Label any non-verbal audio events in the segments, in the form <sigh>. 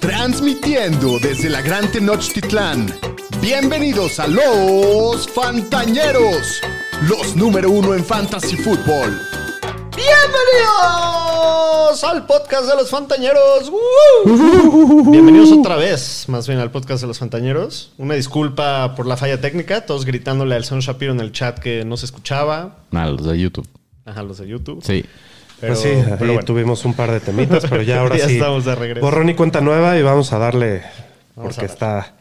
Transmitiendo desde la Gran Tenochtitlán. Bienvenidos a los Fantañeros, los número uno en Fantasy Football. Bienvenidos al podcast de los Fantañeros. ¡Woo! Bienvenidos otra vez, más bien al podcast de los Fantañeros. Una disculpa por la falla técnica, todos gritándole al Son Shapiro en el chat que no se escuchaba. Ah, los de YouTube. Ajá, los de YouTube. Sí. Pero, pues sí, ahí bueno. tuvimos un par de temitas, pero ya <laughs> ahora Ya sí. estamos de regreso. Borrón y cuenta nueva y vamos a darle, Vamos porque a está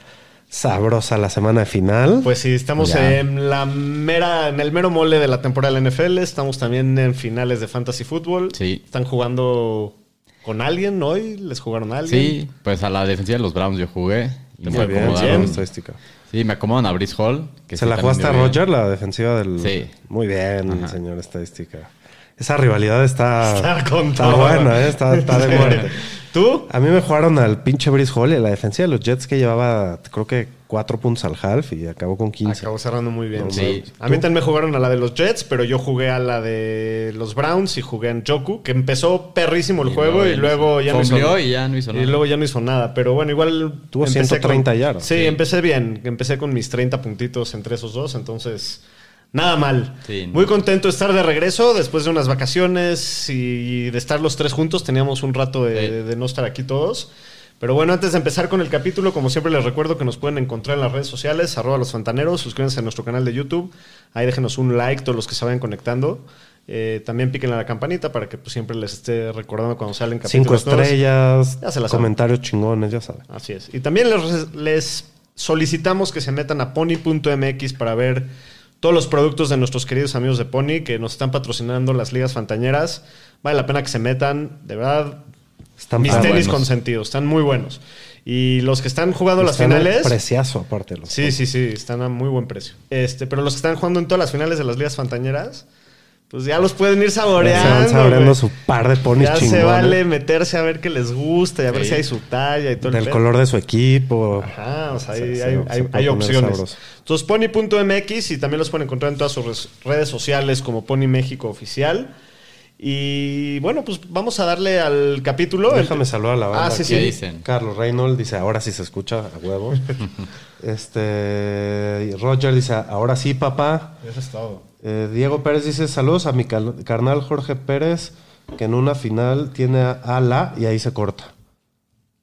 sabrosa la semana final. Pues sí, estamos Ya. en la mera, en el mero mole de la temporada de la NFL. Estamos también en finales de Fantasy Football. Sí. Están jugando con alguien hoy. ¿Les jugaron a alguien? Sí, pues a la defensiva de los Browns yo jugué. Y Te me Muy bien, acomodaron. bien. buena estadística. Sí, me acomodan a Brice Hall. que ¿Se sí la también jugaste a dio bien. Roger, la defensiva del...? Sí. Muy bien, señor estadística. Esa rivalidad está... Está con está todo. buena, ¿eh? Está, está de muerte. <laughs> ¿Tú? A mí me jugaron al pinche Brice Hall y a la defensiva de los Jets que llevaba, creo que cuatro puntos al half y acabó con 15. Acabó cerrando muy bien. Sí. A mí también me jugaron a la de los Jets, pero yo jugué a la de los Browns y jugué en Joku, que empezó perrísimo el Y juego y luego ya no hizo nada. y ya no hizo nada. Y luego ya no hizo nada. Pero bueno, igual. Tuvo empecé 130 con- yardas. Sí, Sí. empecé bien. Empecé con mis 30 puntitos entre esos dos. Entonces, nada mal. Sí, no. Muy contento de estar de regreso después de unas vacaciones y de estar los tres juntos. Teníamos un rato de, Sí. de no estar aquí todos. Pero bueno, antes de empezar con el capítulo, como siempre les recuerdo que nos pueden encontrar en las redes sociales, arroba los fantaneros, suscríbanse a nuestro canal de YouTube, ahí déjenos un like todos los que se vayan conectando. Eh, también piquen a la campanita para que pues, siempre les esté recordando cuando salen Cinco capítulos nuevos. estrellas, Ya se la saben. comentarios chingones, ya saben. Así es. Y también les, les solicitamos que se metan a pony.mx para ver todos los productos de nuestros queridos amigos de Pony que nos están patrocinando las ligas fantañeras. Vale la pena que se metan, de verdad. Están mis tenis buenos. consentidos, están muy buenos. Y los que están jugando las Están a finales. Preciazo, aparte. Los Sí, sí, sí, están a muy buen precio. Este, pero los que están jugando en todas las finales de las ligas fantañeras, pues ya los pueden ir Ya saboreando. se van saboreando su par de ponis ya chingones. se vale meterse a ver qué les gusta y a ver Sí. si hay su talla y todo el Del color de su equipo. Ajá, o sea, Se- hay, se- hay- se hay- puede hay poner opciones. sabroso. Entonces, pony.mx y también los pueden encontrar en todas sus redes sociales como Pony México Oficial. Y bueno, pues vamos a darle al capítulo. Déjame saludar a la banda. Ah, sí, sí. ¿Qué dicen? Carlos Reynolds dice, ahora sí se escucha, a huevo. <laughs> este Roger dice, ahora sí, papá. Eso es todo. Eh, Diego Pérez dice, saludos a mi carnal Jorge Pérez, que en una final tiene a, la y ahí se corta.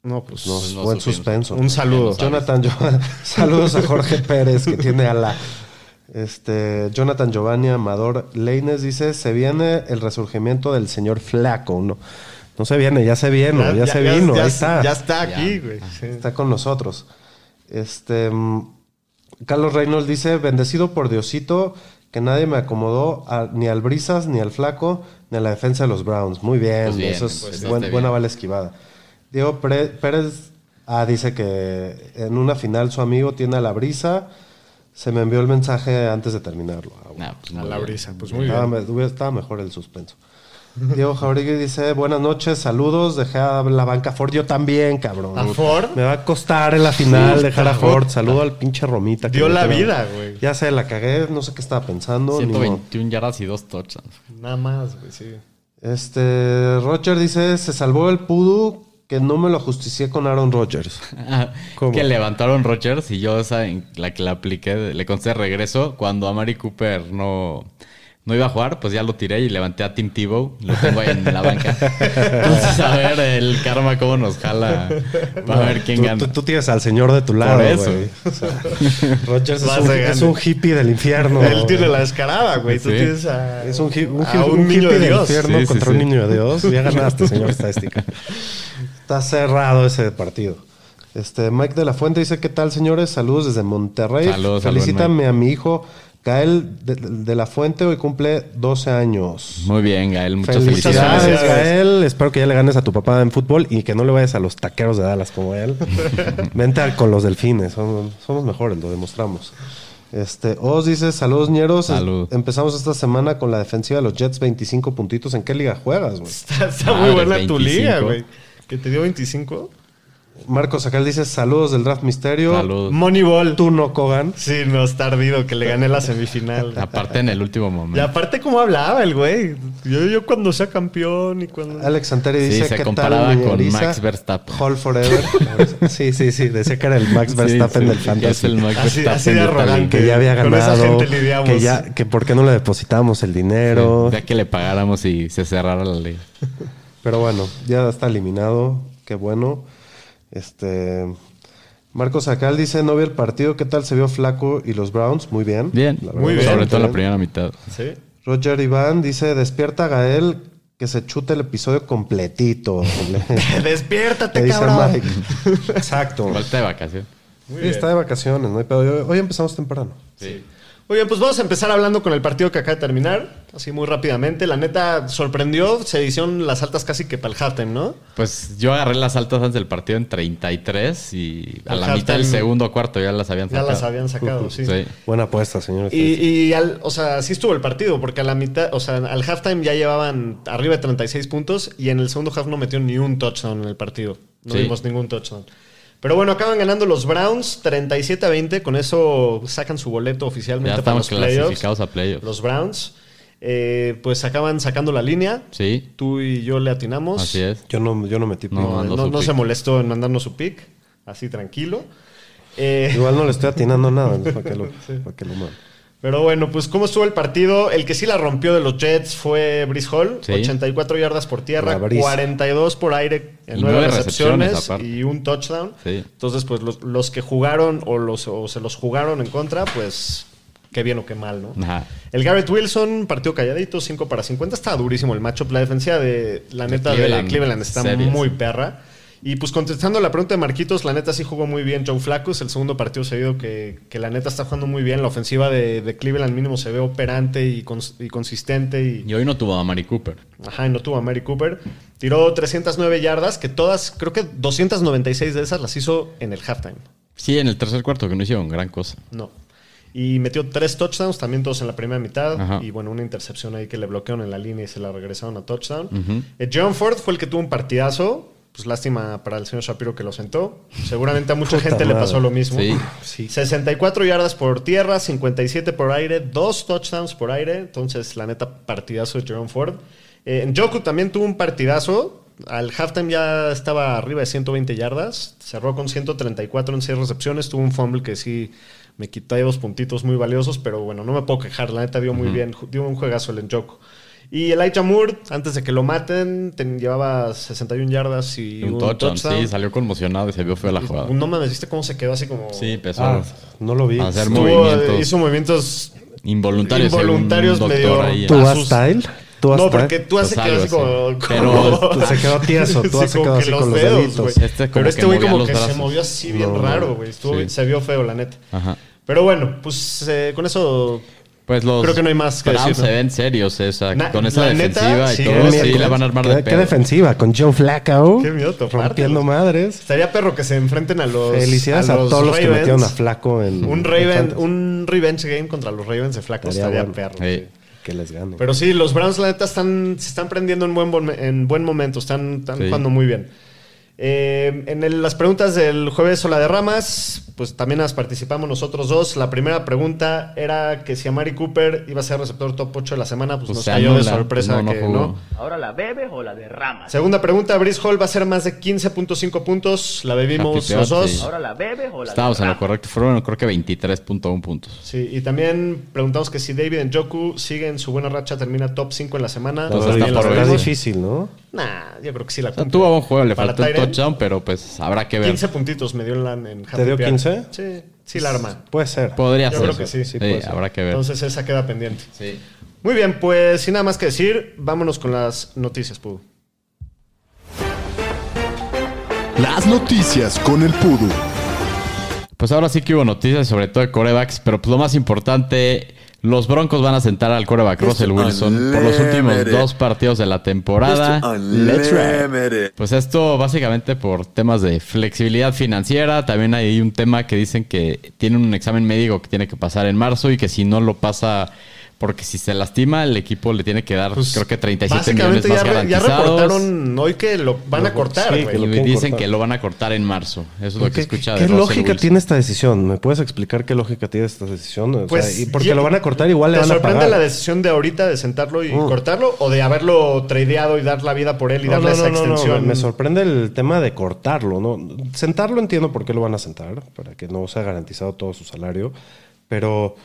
No, pues No, Pues no buen supimos. suspenso. un saludo. Jonathan, <laughs> saludos a Jorge Pérez, que tiene a la... Este, Jonathan Giovanni Amador Leines dice, se viene el resurgimiento del señor Flaco. No, no se viene, ya se viene, ya, se vino, ya- ahí está. Ya está aquí, Ya. güey. sí. Está con nosotros. Este, mm, Carlos Reynolds dice, bendecido por Diosito, que nadie me acomodó a- ni al Brisas, ni al Flaco, ni a la defensa de los Browns. Muy bien, Pues bien, eso es pues buen- buena bala esquivada. Diego Pre- Pérez ah, dice que en una final su amigo tiene a la Brisa. Se me envió el mensaje antes de terminarlo. Ah, bueno. Nah, pues A la bien. brisa, pues muy estaba, bien. estaba mejor el suspenso. Diego Jauregui dice, buenas noches, saludos, dejé a la banca Ford, yo también, cabrón. ¿A Ford? Me va a costar en la final dejar a Ford. Saludo al pinche Romita. que Dio la vida, güey. Ya sé, la cagué, no sé qué estaba pensando. ni modo. 121 yardas y dos touchdowns. Nada más, güey, sí. Este, Roger dice, se salvó el Pudu que no me lo justicié con Aaron Rodgers. <laughs> ¿Cómo? que levantaron Rodgers y yo esa en la que la apliqué, le conté regreso cuando a Mari Cooper no, no iba a jugar, pues ya lo tiré y levanté a Tim Tebow, lo tengo ahí en la banca. <laughs> Entonces, a ver el karma cómo nos jala para ver quién Tú, gana. tú- tú tienes al señor de tu lado, eso. güey. O sea, <laughs> es un, es hippie del infierno. Él tiene la descarada, güey. Tú tienes a, Es un, hi- un, a hi- un un niño hippie de del Dios. infierno Sí, sí, contra sí. un niño de Dios. Ya ganaste, señor <laughs> estadística. Está cerrado ese partido. Este, Mike de la Fuente dice, ¿qué tal, señores? Saludos desde Monterrey. Saludos, saludos, Felicítame a mi hijo Gael de, de la Fuente. Hoy cumple 12 años. Muy bien, Gael, muchas Felicidades, felicidades. Gael. Espero que ya le ganes a tu papá en fútbol y que no le vayas a los taqueros de Dallas como él. <laughs> Vente con los delfines. Somos, somos mejores, lo demostramos. Este, Oz dice, saludos ñeros. Salud. Empezamos esta semana con la defensiva de los Jets, 25 puntitos. ¿En qué liga juegas, güey? Está, está muy buena tu 25. liga, güey. Que te dio 25. Marcos Acal dice saludos del draft misterio. Saludos. Moneyball. Tú no, Kogan. Sí, no, está ardido que le gané la semifinal. <laughs> Aparte en el último Y momento. aparte cómo hablaba el güey. Yo, yo cuando sea campeón y cuando... Alex Santeri Sí, dice se ¿qué comparaba tal, con? Max Verstappen. Hall Forever. <laughs> sí, sí, sí. Decía que era el Max Sí, Verstappen sí, del que Fantasy. es el Max Así- Verstappen así de arrogante. que ya había Con esa ganado. gente lidiamos. Que ya, que por qué no le depositábamos el dinero. Ya que le pagáramos y se cerrara la ley. Pero bueno, ya está eliminado. Qué bueno. Este. Marcos Acal dice: No vi el partido. ¿Qué tal se vio Flaco y los Browns? Muy bien. Bien, La Muy bien. sobre todo en la bien. primera mitad. Sí. Roger Iván dice: Despierta a Gael que se chute el episodio completito. <laughs> <laughs> Le Despiértate, dice cabrón. Mike. <laughs> Exacto. Falta de vacación. Muy Sí, bien. está de vacaciones, ¿no? hay pedo. Hoy- Hoy empezamos temprano. Sí. Muy bien, pues vamos a empezar hablando con el partido que acaba de terminar. Así muy rápidamente. La neta sorprendió. Se hicieron las altas casi que para el halftime, ¿no? Pues yo agarré las altas antes del partido en 33 y a la mitad del segundo cuarto ya las habían Ya sacado. las habían sacado, sí. Sí. Buena apuesta, señores. Y, y al- o sea, sí estuvo el partido, porque a la mitad, o sea, al halftime ya llevaban arriba de 36 puntos y en el segundo half no metió ni un touchdown en el partido. No Sí. vimos ningún touchdown. Pero bueno, acaban ganando los Browns 37 a 20. Con eso sacan su boleto oficialmente Ya para estamos los playoffs. clasificados a playoffs. Los Browns. Eh, pues acaban sacando la línea. Sí, Tú y yo le atinamos. así es. Yo no, yo no metí No, pick. No, mandó no- su no pick. se molestó en mandarnos su pick. Así tranquilo. Eh, Igual no le estoy atinando nada. <laughs> ¿para que lo, para que lo? Pero bueno, pues cómo estuvo el partido. El que sí la rompió de los Jets fue Brice Hall. Sí. 84 yardas por tierra, La Brice. 42 por aire en Y 9 nueve recepciones, recepciones, aparte. y un touchdown. Sí. Entonces, pues los, los que jugaron o, los, o se los jugaron en contra, pues qué bien o qué mal, ¿no? Ajá. El Garrett Wilson partió calladito, 5 para 50. Está durísimo el matchup. La defensa de la neta de Cleveland, Cleveland, está muy perra. Y pues contestando la pregunta de Marquitos, la neta sí jugó muy bien Joe Flacco. Es el segundo partido seguido que, que la neta está jugando muy bien. La ofensiva de, de Cleveland mínimo se ve operante y, cons- y consistente. Y, Y hoy no tuvo a Mari Cooper. Ajá, y no tuvo a Mary Cooper. Tiró 309 yardas, que todas, creo que 296 de esas las hizo en el halftime. Sí, en el tercer cuarto, que no hicieron gran cosa. No. Y metió tres touchdowns, también todos en la primera mitad. Ajá. Y bueno, una intercepción ahí que le bloquearon en la línea y se la regresaron a touchdown. Eh, John Ford fue el que tuvo un partidazo. Pues lástima para el señor Shapiro que lo sentó. Seguramente a mucha Puta gente le pasó lo mismo. Sí. Sí. 64 yardas por tierra, 57 por aire, dos touchdowns por aire. Entonces, la neta, partidazo de Jerome Ford. Eh, en Joku también tuvo un partidazo. Al halftime ya estaba arriba de 120 yardas. Cerró con 134 en 6 recepciones. Tuvo un fumble que sí me quitó ahí dos puntitos muy valiosos. Pero bueno, no me puedo quejar. La neta dio muy bien. Dio un juegazo el Njoku. Y Elijah Moore, antes de que lo maten, ten- llevaba 61 yardas y un, un, touchdown, touchdown. sí, salió conmocionado y se vio feo la jugada. No me ¿viste cómo se quedó así como... Sí, empezó Ah, no lo vi. a hacer Estuvo- movimientos Hizo movimientos involuntarios. involuntarios un medio- ahí. ¿Tú sus- style? ¿Tú has No, porque tú has Pues quedado así como. Pero- <laughs> <laughs> se quedó tieso, tú has Sí, como quedado que así los con los dedos. Este como Pero este güey como que se movió así bien No, raro, güey. Estuvo Sí. Se vio feo, la neta. Ajá. Pero bueno, pues eh, con eso. Pues los Creo que no hay más que Browns decir, ¿no? se ven serios esa, Na- con esa la neta, defensiva y qué todo. Sí, le van a armar ¿Qué, de qué pedo. defensiva? Con Joe Flacco. Qué miedo topártelos. Rompiendo madres. Estaría perro que se enfrenten a los. Felicidades a, los todos los que Ravens. metieron a Flaco en. Un en Raven, Fantasy. un revenge game contra los Ravens de Flaco Estaría estaría, bueno. perro. Sí. sí. Que les gane. Pero sí, los Browns, la neta, están, se están prendiendo en buen, en buen momento. Están, están Sí. jugando muy bien. Eh, en el- las preguntas del jueves o la de ramas, pues también las participamos nosotros dos. La primera pregunta era que si Amari Cooper iba a ser receptor top 8 de la semana, pues, Pues nos cayó de sorpresa No, no que jugó. no. ¿Ahora la bebes o la derramas? Segunda pregunta, Brice Hall va a ser más de 15.5 puntos. La bebimos los dos. sí. ¿Ahora la bebes o la Estábamos en lo correcto. Fueron creo que 23.1 puntos. Sí, y también preguntamos que si David Njoku sigue en su buena racha, termina top 5 en la semana. Pues También está difícil, ¿no? Nah, yo creo que sí la O sea, cumple. tuvo buen juego, le Para faltó el Tyrant, touchdown, pero pues habrá que ver. 15 puntitos me dio en, la, en Happy dio PR. 15? Sí, sí la arma. Puede ser. Podría Yo ser. creo que sí, sí puede ser. habrá que ver. Entonces esa queda pendiente. Sí. Muy bien, pues sin nada más que decir, vámonos con las noticias, Pudu. Las noticias con el Pudu. Pues ahora sí que hubo noticias, sobre todo de corebacks, pero pues lo más importante, los Broncos van a sentar al coreback Russell Wilson por los últimos dos partidos de la temporada. Pues esto básicamente por temas de flexibilidad financiera. También hay un tema que dicen que tiene un examen médico que tiene que pasar en marzo y que si no lo pasa, Porque si se lastima, el equipo le tiene que dar, Pues, creo que 37 millones más ya, re- ya garantizados. reportaron hoy que lo van a cortar, sí, que lo dicen cortar. que lo van a cortar en marzo. Eso es lo que ¿Qué, escucha qué de lógica Wilson. tiene esta decisión? ¿Me puedes explicar qué lógica tiene esta decisión? O sea, Pues, y porque ya- lo van a cortar, igual le ¿Te van a sorprende pagar. la decisión de ahorita de sentarlo y Mm. cortarlo o de haberlo tradeado y dar la vida por él y No, darle no, esa no, no, no, extensión? Me sorprende el tema de cortarlo, ¿no? Sentarlo entiendo por qué lo van a sentar, para que no sea garantizado todo su salario, pero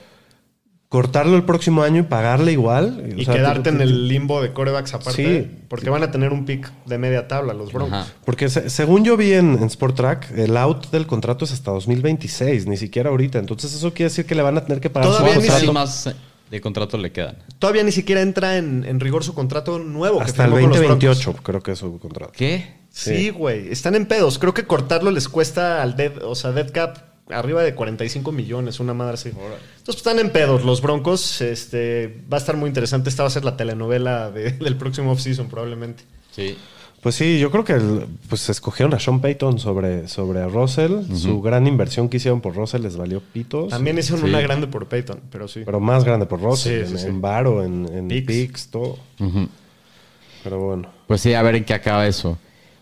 cortarlo el próximo año y pagarle igual. y o sea, quedarte tú- en el limbo de corebacks aparte. Sí. Porque van a tener un pick de media tabla los Broncos. Ajá. Porque se- según yo vi en, en Sport Track, el out del contrato es hasta 2026, ni siquiera ahorita. Entonces eso quiere decir que le van a tener que pagar Todavía su ni ¿Cuántos contrato más de contrato le quedan? Todavía ni siquiera entra en, en rigor su contrato nuevo. que hasta el los Broncos. 2028, creo que es su contrato. ¿Qué? Sí, güey. Están en pedos. Creo que cortarlo les cuesta al dead, o sea, dead cap arriba de 45 millones, una madre así. Entonces pues, están en pedos los Broncos. Este va a estar muy interesante. Esta va a ser la telenovela de- <laughs> del próximo offseason probablemente. Sí. Pues sí, yo creo que el- pues escogieron a Sean Payton sobre, sobre a Russell. Su gran inversión que hicieron por Russell les valió pitos. También hicieron Sí. una grande por Peyton, pero sí. Pero más grande por Russell, Sí, en, sí, sí. en varo, en, en Picks. picks, todo. Pero bueno, Pues sí, a ver en qué acaba eso. mucha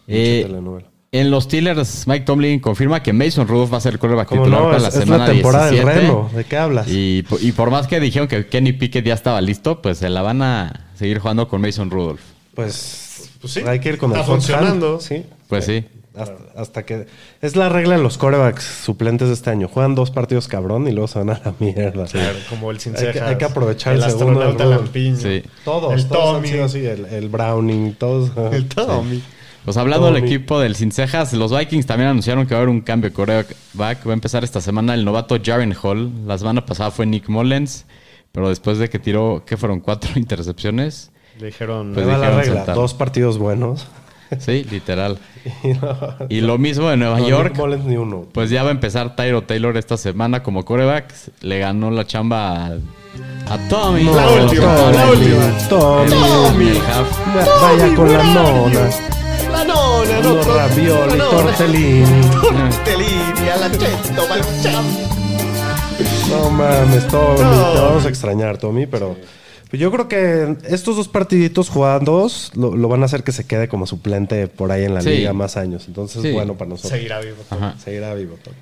Eh, telenovela. En los Steelers, Mike Tomlin confirma que Mason Rudolph va a ser el quarterback titular no, para es, la es la semana temporada 17. del reno. ¿De qué hablas? Y, po- y por más que dijeron que Kenny Pickett ya estaba listo, pues se la van a seguir jugando con Mason Rudolph. Pues, Pues sí, hay que ir con está el hot hand, funcionando. Sí. Pues sí. Hasta, hasta que. Es la regla de los corebacks suplentes de este año. Juegan dos partidos cabrón y luego se van a la mierda. Claro, como el sin Hay que- hay que aprovechar el el segundo astronauta error. lampiño. Sí. Todos, el todos han Tommy. sido así. El, el Browning, todos. El Tommy. Pues hablando del equipo del Sin Cejas, los Vikings también anunciaron que va a haber un cambio de quarterback. Va a empezar esta semana el novato Jaren Hall. La semana pasada fue Nick Mullens, pero después de que tiró, ¿qué fueron? Cuatro <laughs> intercepciones. Le dijeron. Pues va la dijeron regla. sentar. Dos partidos buenos. <laughs> Sí, literal. <laughs> Y lo mismo en Nueva No, York. Nick Mullens ni uno. Pues ya va a empezar Tyro Taylor esta semana como quarterback. Le ganó la chamba a, a Tommy. La última, Tommy. la última. Tommy. Vaya con la nona. Nona, Unos ravioli, tortellini. <laughs> Tortellini, alla cento, No mames, Tommy. No. Te vamos a extrañar, Tommy, pero. Yo creo que estos dos partiditos jugados lo, lo van a hacer que se quede como suplente por ahí en la Sí. liga más años. Entonces Sí. es bueno para nosotros. Seguirá vivo. Ajá. Seguirá vivo, Tommy.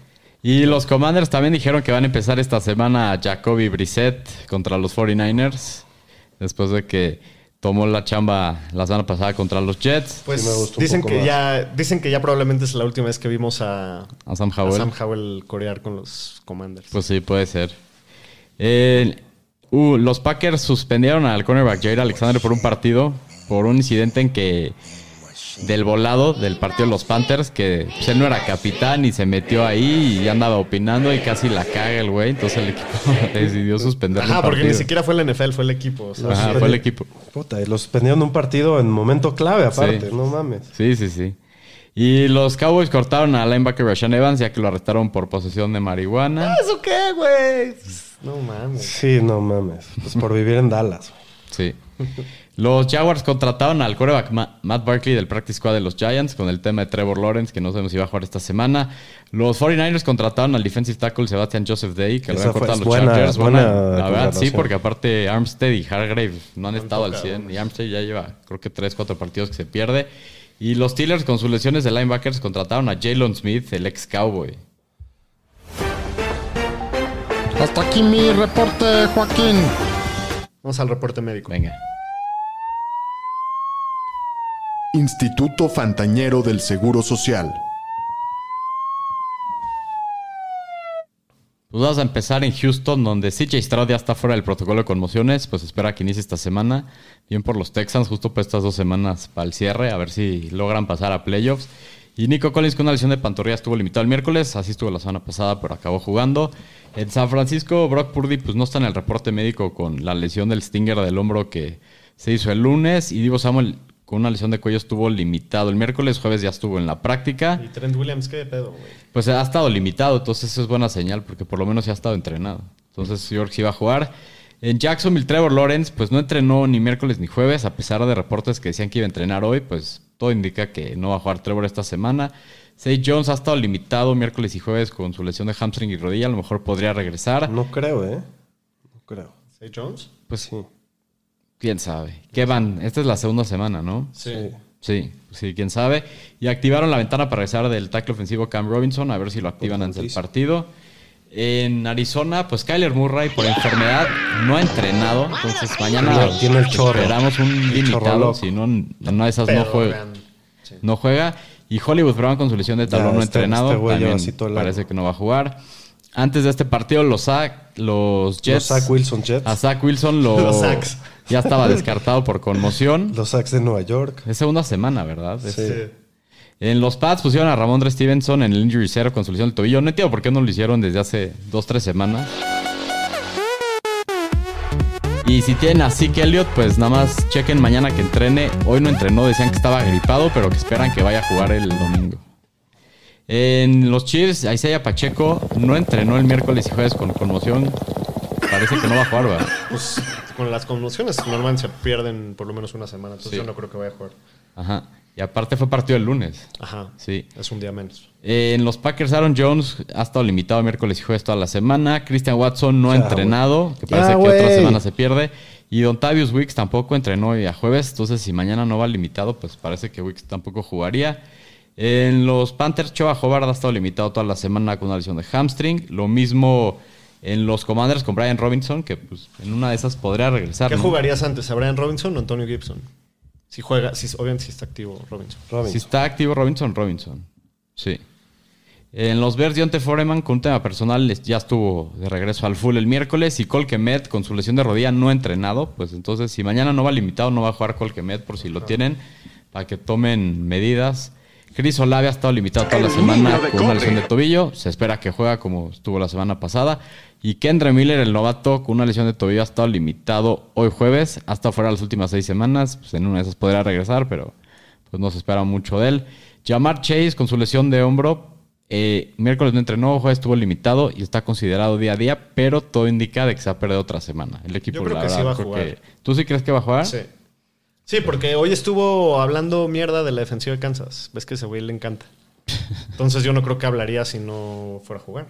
Y los Commanders también dijeron que van a empezar esta semana Jacoby Brissett contra los 49ers. Después de que tomó la chamba la semana pasada contra los Jets. Pues Sí me gustó un dicen que más. ya dicen que ya probablemente es la última vez que vimos a, A Sam a Howell. Sam Howell corear con los Commanders. Pues sí, puede ser. Eh, uh, los Packers suspendieron al cornerback Jair Alexander por un partido, por un incidente en que del volado del partido de los Panthers, que pues, él no era capitán y se metió ahí y andaba opinando y casi la caga el güey, entonces el equipo <laughs> decidió suspender Ajá, porque partido. ni siquiera fue el NFL, fue el equipo. o sea, Ajá, sí. fue el equipo. Puta, y los suspendieron un partido en momento clave, aparte. Sí. No mames. Sí, sí, sí. Y los Cowboys cortaron al linebacker Rashan Evans ya que lo arrestaron por posesión de marihuana. ¿Eso qué, güey? No mames. Sí, no mames. Pues por vivir en Dallas. Sí. <laughs> Los Jaguars contrataron al quarterback Ma- Matt Barkley del practice squad de los Giants con el tema de Trevor Lawrence, que no sabemos si va a jugar esta semana. Los 49ers contrataron al defensive tackle Sebastian Joseph Day, que lo cortado a los buena- Chargers. buena Buena- la verdad, sí, porque aparte Armstead y Hargrave no han estado al 100. Y Armstead ya lleva, creo que 3, 4 partidos que se pierde. Y los Steelers, con sus lesiones de linebackers, contrataron a Jalen Smith, el ex Cowboy. Hasta aquí mi reporte, Joaquín. Vamos al reporte médico. Venga. Instituto Fantañero del Seguro Social. Pues a empezar en Houston, donde CJ Stroud ya está fuera del protocolo de conmociones. Pues espera que inicie esta semana. Bien por los Texans, justo por estas dos semanas para el cierre, a ver si logran pasar a playoffs. Y Nico Collins con una lesión de pantorrilla estuvo limitado el miércoles, así estuvo la semana pasada, pero acabó jugando. En San Francisco, Brock Purdy pues no está en el reporte médico con la lesión del stinger del hombro que se hizo el lunes. Y Divo Samuel con una lesión de cuello estuvo limitado el miércoles, jueves ya estuvo en la práctica. ¿Y Trent Williams qué de pedo, güey? Pues ha estado limitado, entonces eso es buena señal porque por lo menos ya ha estado entrenado. Entonces York sí va a jugar. En Jacksonville, Trevor Lawrence, pues no entrenó ni miércoles ni jueves, a pesar de reportes que decían que iba a entrenar hoy, pues todo indica que no va a jugar Trevor esta semana. Say Jones ha estado limitado miércoles y jueves con su lesión de hamstring y rodilla, a lo mejor podría regresar. No creo, ¿eh? No creo. ¿Zay Jones? Pues Sí. Quién sabe. ¿Qué van? Esta es la segunda semana, ¿no? Sí. Sí, sí, quién sabe. Y activaron la ventana para regresar del tackle ofensivo Cam Robinson, a ver si lo activan antes del partido. En Arizona, pues Kyler Murray por enfermedad no ha entrenado, entonces mañana Tiene- tiene el chorro. esperamos un El limitado, si no, de esas no juega. sí. No juega. Y Hollywood Brown con su lesión de talón Ya, no este- entrenado, este también parece que no va a jugar. Antes de este partido, los, los Jets... Los Zach Wilson Jets. A Zach Wilson <laughs> lo... Los Zacs. Ya estaba descartado por conmoción. Los Sacks de Nueva York. Es segunda semana, ¿verdad? Sí. Sí. En los Pats pusieron a Ramondre Stevenson en el injury zero con su lesión del tobillo. No entiendo por qué no lo hicieron desde hace dos, tres semanas. Y si tienen a Zeke Elliott, pues nada más chequen mañana que entrene. Hoy no entrenó, decían que estaba gripado, pero que esperan que vaya a jugar el domingo. En los Chiefs, Isaiah Pacheco no entrenó el miércoles y jueves con conmoción. Parece que no va a jugar, ¿verdad? Pues con las conmociones normalmente se pierden por lo menos una semana, entonces Sí. yo no creo que vaya a jugar. Ajá. Y aparte fue partido el lunes. Ajá. Sí. Es un día menos. Eh, En los Packers, Aaron Jones ha estado limitado miércoles y jueves toda la semana. Christian Watson no ha entrenado, que Ya, parece que otra semana se pierde. Y Dontavius Wicks tampoco entrenó hoy a jueves. Entonces, si mañana no va limitado, pues parece que Wicks tampoco jugaría. En los Panthers, Choa Hobart ha estado limitado toda la semana con una lesión de hamstring. Lo mismo en los Commanders con Brian Robinson, que pues en una de esas podría regresar. ¿Qué ¿no? jugarías antes, a Brian Robinson o Antonio Gibson? Si juega, si, obviamente si está activo Robinson. Robin. Si está activo Robinson, Robinson. Sí. En los Bears, Dionte Foreman con un tema personal ya estuvo de regreso al full el miércoles y Colquemet con su lesión de rodilla no ha entrenado. Pues entonces, si mañana no va limitado, no va a jugar Colquemet por si lo tienen, para que tomen medidas. Chris Olave ha estado limitado toda la semana con una lesión de tobillo. Se espera que juega como estuvo la semana pasada. Y Kendra Miller, el novato, con una lesión de tobillo, ha estado limitado hoy jueves. Ha estado fuera las últimas seis semanas. Pues en una de esas podrá regresar, pero pues no se espera mucho de él. Jamar Chase con su lesión de hombro. eh, miércoles no entrenó, jueves estuvo limitado y está considerado día a día, pero todo indica de que se va a perder otra semana. El equipo, Yo creo la que sí va a jugar. que- ¿Tú sí crees que va a jugar? Sí. Sí, porque hoy estuvo hablando mierda de la defensiva de Kansas. Ves que ese güey le encanta. <laughs> Entonces yo no creo que hablaría si no fuera a jugar.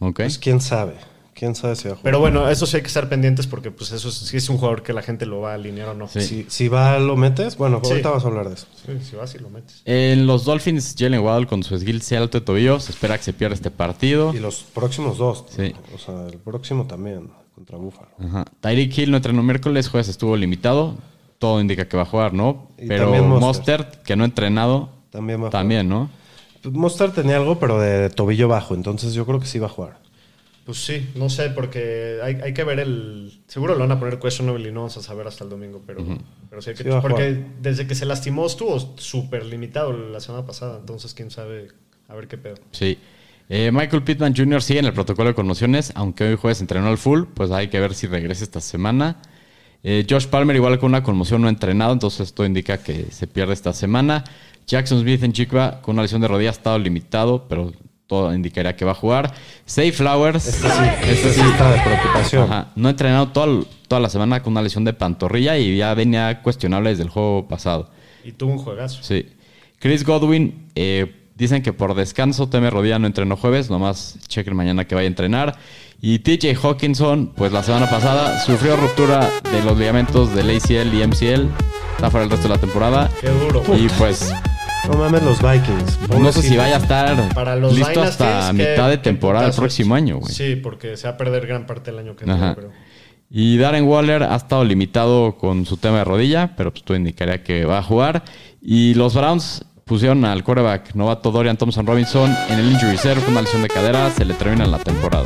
Ok. Pues quién sabe. Quién sabe si va a jugar. Pero bueno, eso sí hay que estar pendientes porque pues eso es- sí es un jugador que la gente lo va a alinear o no. Sí. Si, si va, lo metes. Bueno, Sí. ahorita vas a hablar de eso. Sí, si vas y lo metes. En los Dolphins, Jalen Waddle con su esguince alto de tobillo, se espera que se pierda este partido. Y los próximos dos. Sí. O sea, el próximo también contra Búfalo. Ajá. Tyreek Hill no entrenó miércoles, jueves estuvo limitado. Todo indica que va a jugar, ¿no? Y Pero también Mostert. Mostert, que no ha entrenado, También va a también, ¿no? Jugar. Mostert tenía algo, pero de tobillo bajo. Entonces yo creo que sí va a jugar. Pues sí, no sé, porque hay, hay que ver el. Seguro lo van a poner questionable y no vamos a saber hasta el domingo, pero, pero sí hay que. Sí porque desde que se lastimó estuvo súper limitado la semana pasada, entonces quién sabe a ver qué pedo. Sí. Eh, Michael Pittman Jr. sigue en el protocolo de conmociones, aunque hoy jueves entrenó al full, pues hay que ver si regresa esta semana. Eh, Josh Palmer igual con una conmoción no ha entrenado, entonces esto indica que se pierde esta semana. Jackson Smith en Chicua con una lesión de rodilla ha estado limitado, pero todo indicaría que va a jugar. Say Flowers. Este sí, este sí está de preocupación. Ajá. No ha entrenado toda, toda la semana con una lesión de pantorrilla y ya venía cuestionable desde el juego pasado. Y tuvo un juegazo. Sí. Chris Godwin, eh, dicen que por descanso teme rodilla no entrenó jueves, nomás chequen mañana que vaya a entrenar. Y TJ Hawkinson, pues la semana pasada sufrió ruptura de los ligamentos del ACL y MCL, está fuera el resto de la temporada. Qué duro. güey. Y pues No mames los Vikings. no sé si vaya a estar Para los listo hasta mitad de temporada el próximo año, güey. Sí, porque se va a perder gran parte del año que viene. Pero- Y Darren Waller ha estado limitado con su tema de rodilla, pero pues todo indicaría que va a jugar. Y los Browns pusieron al quarterback novato Dorian Thompson Robinson en el injury reserve con una lesión de cadera, se le termina la temporada.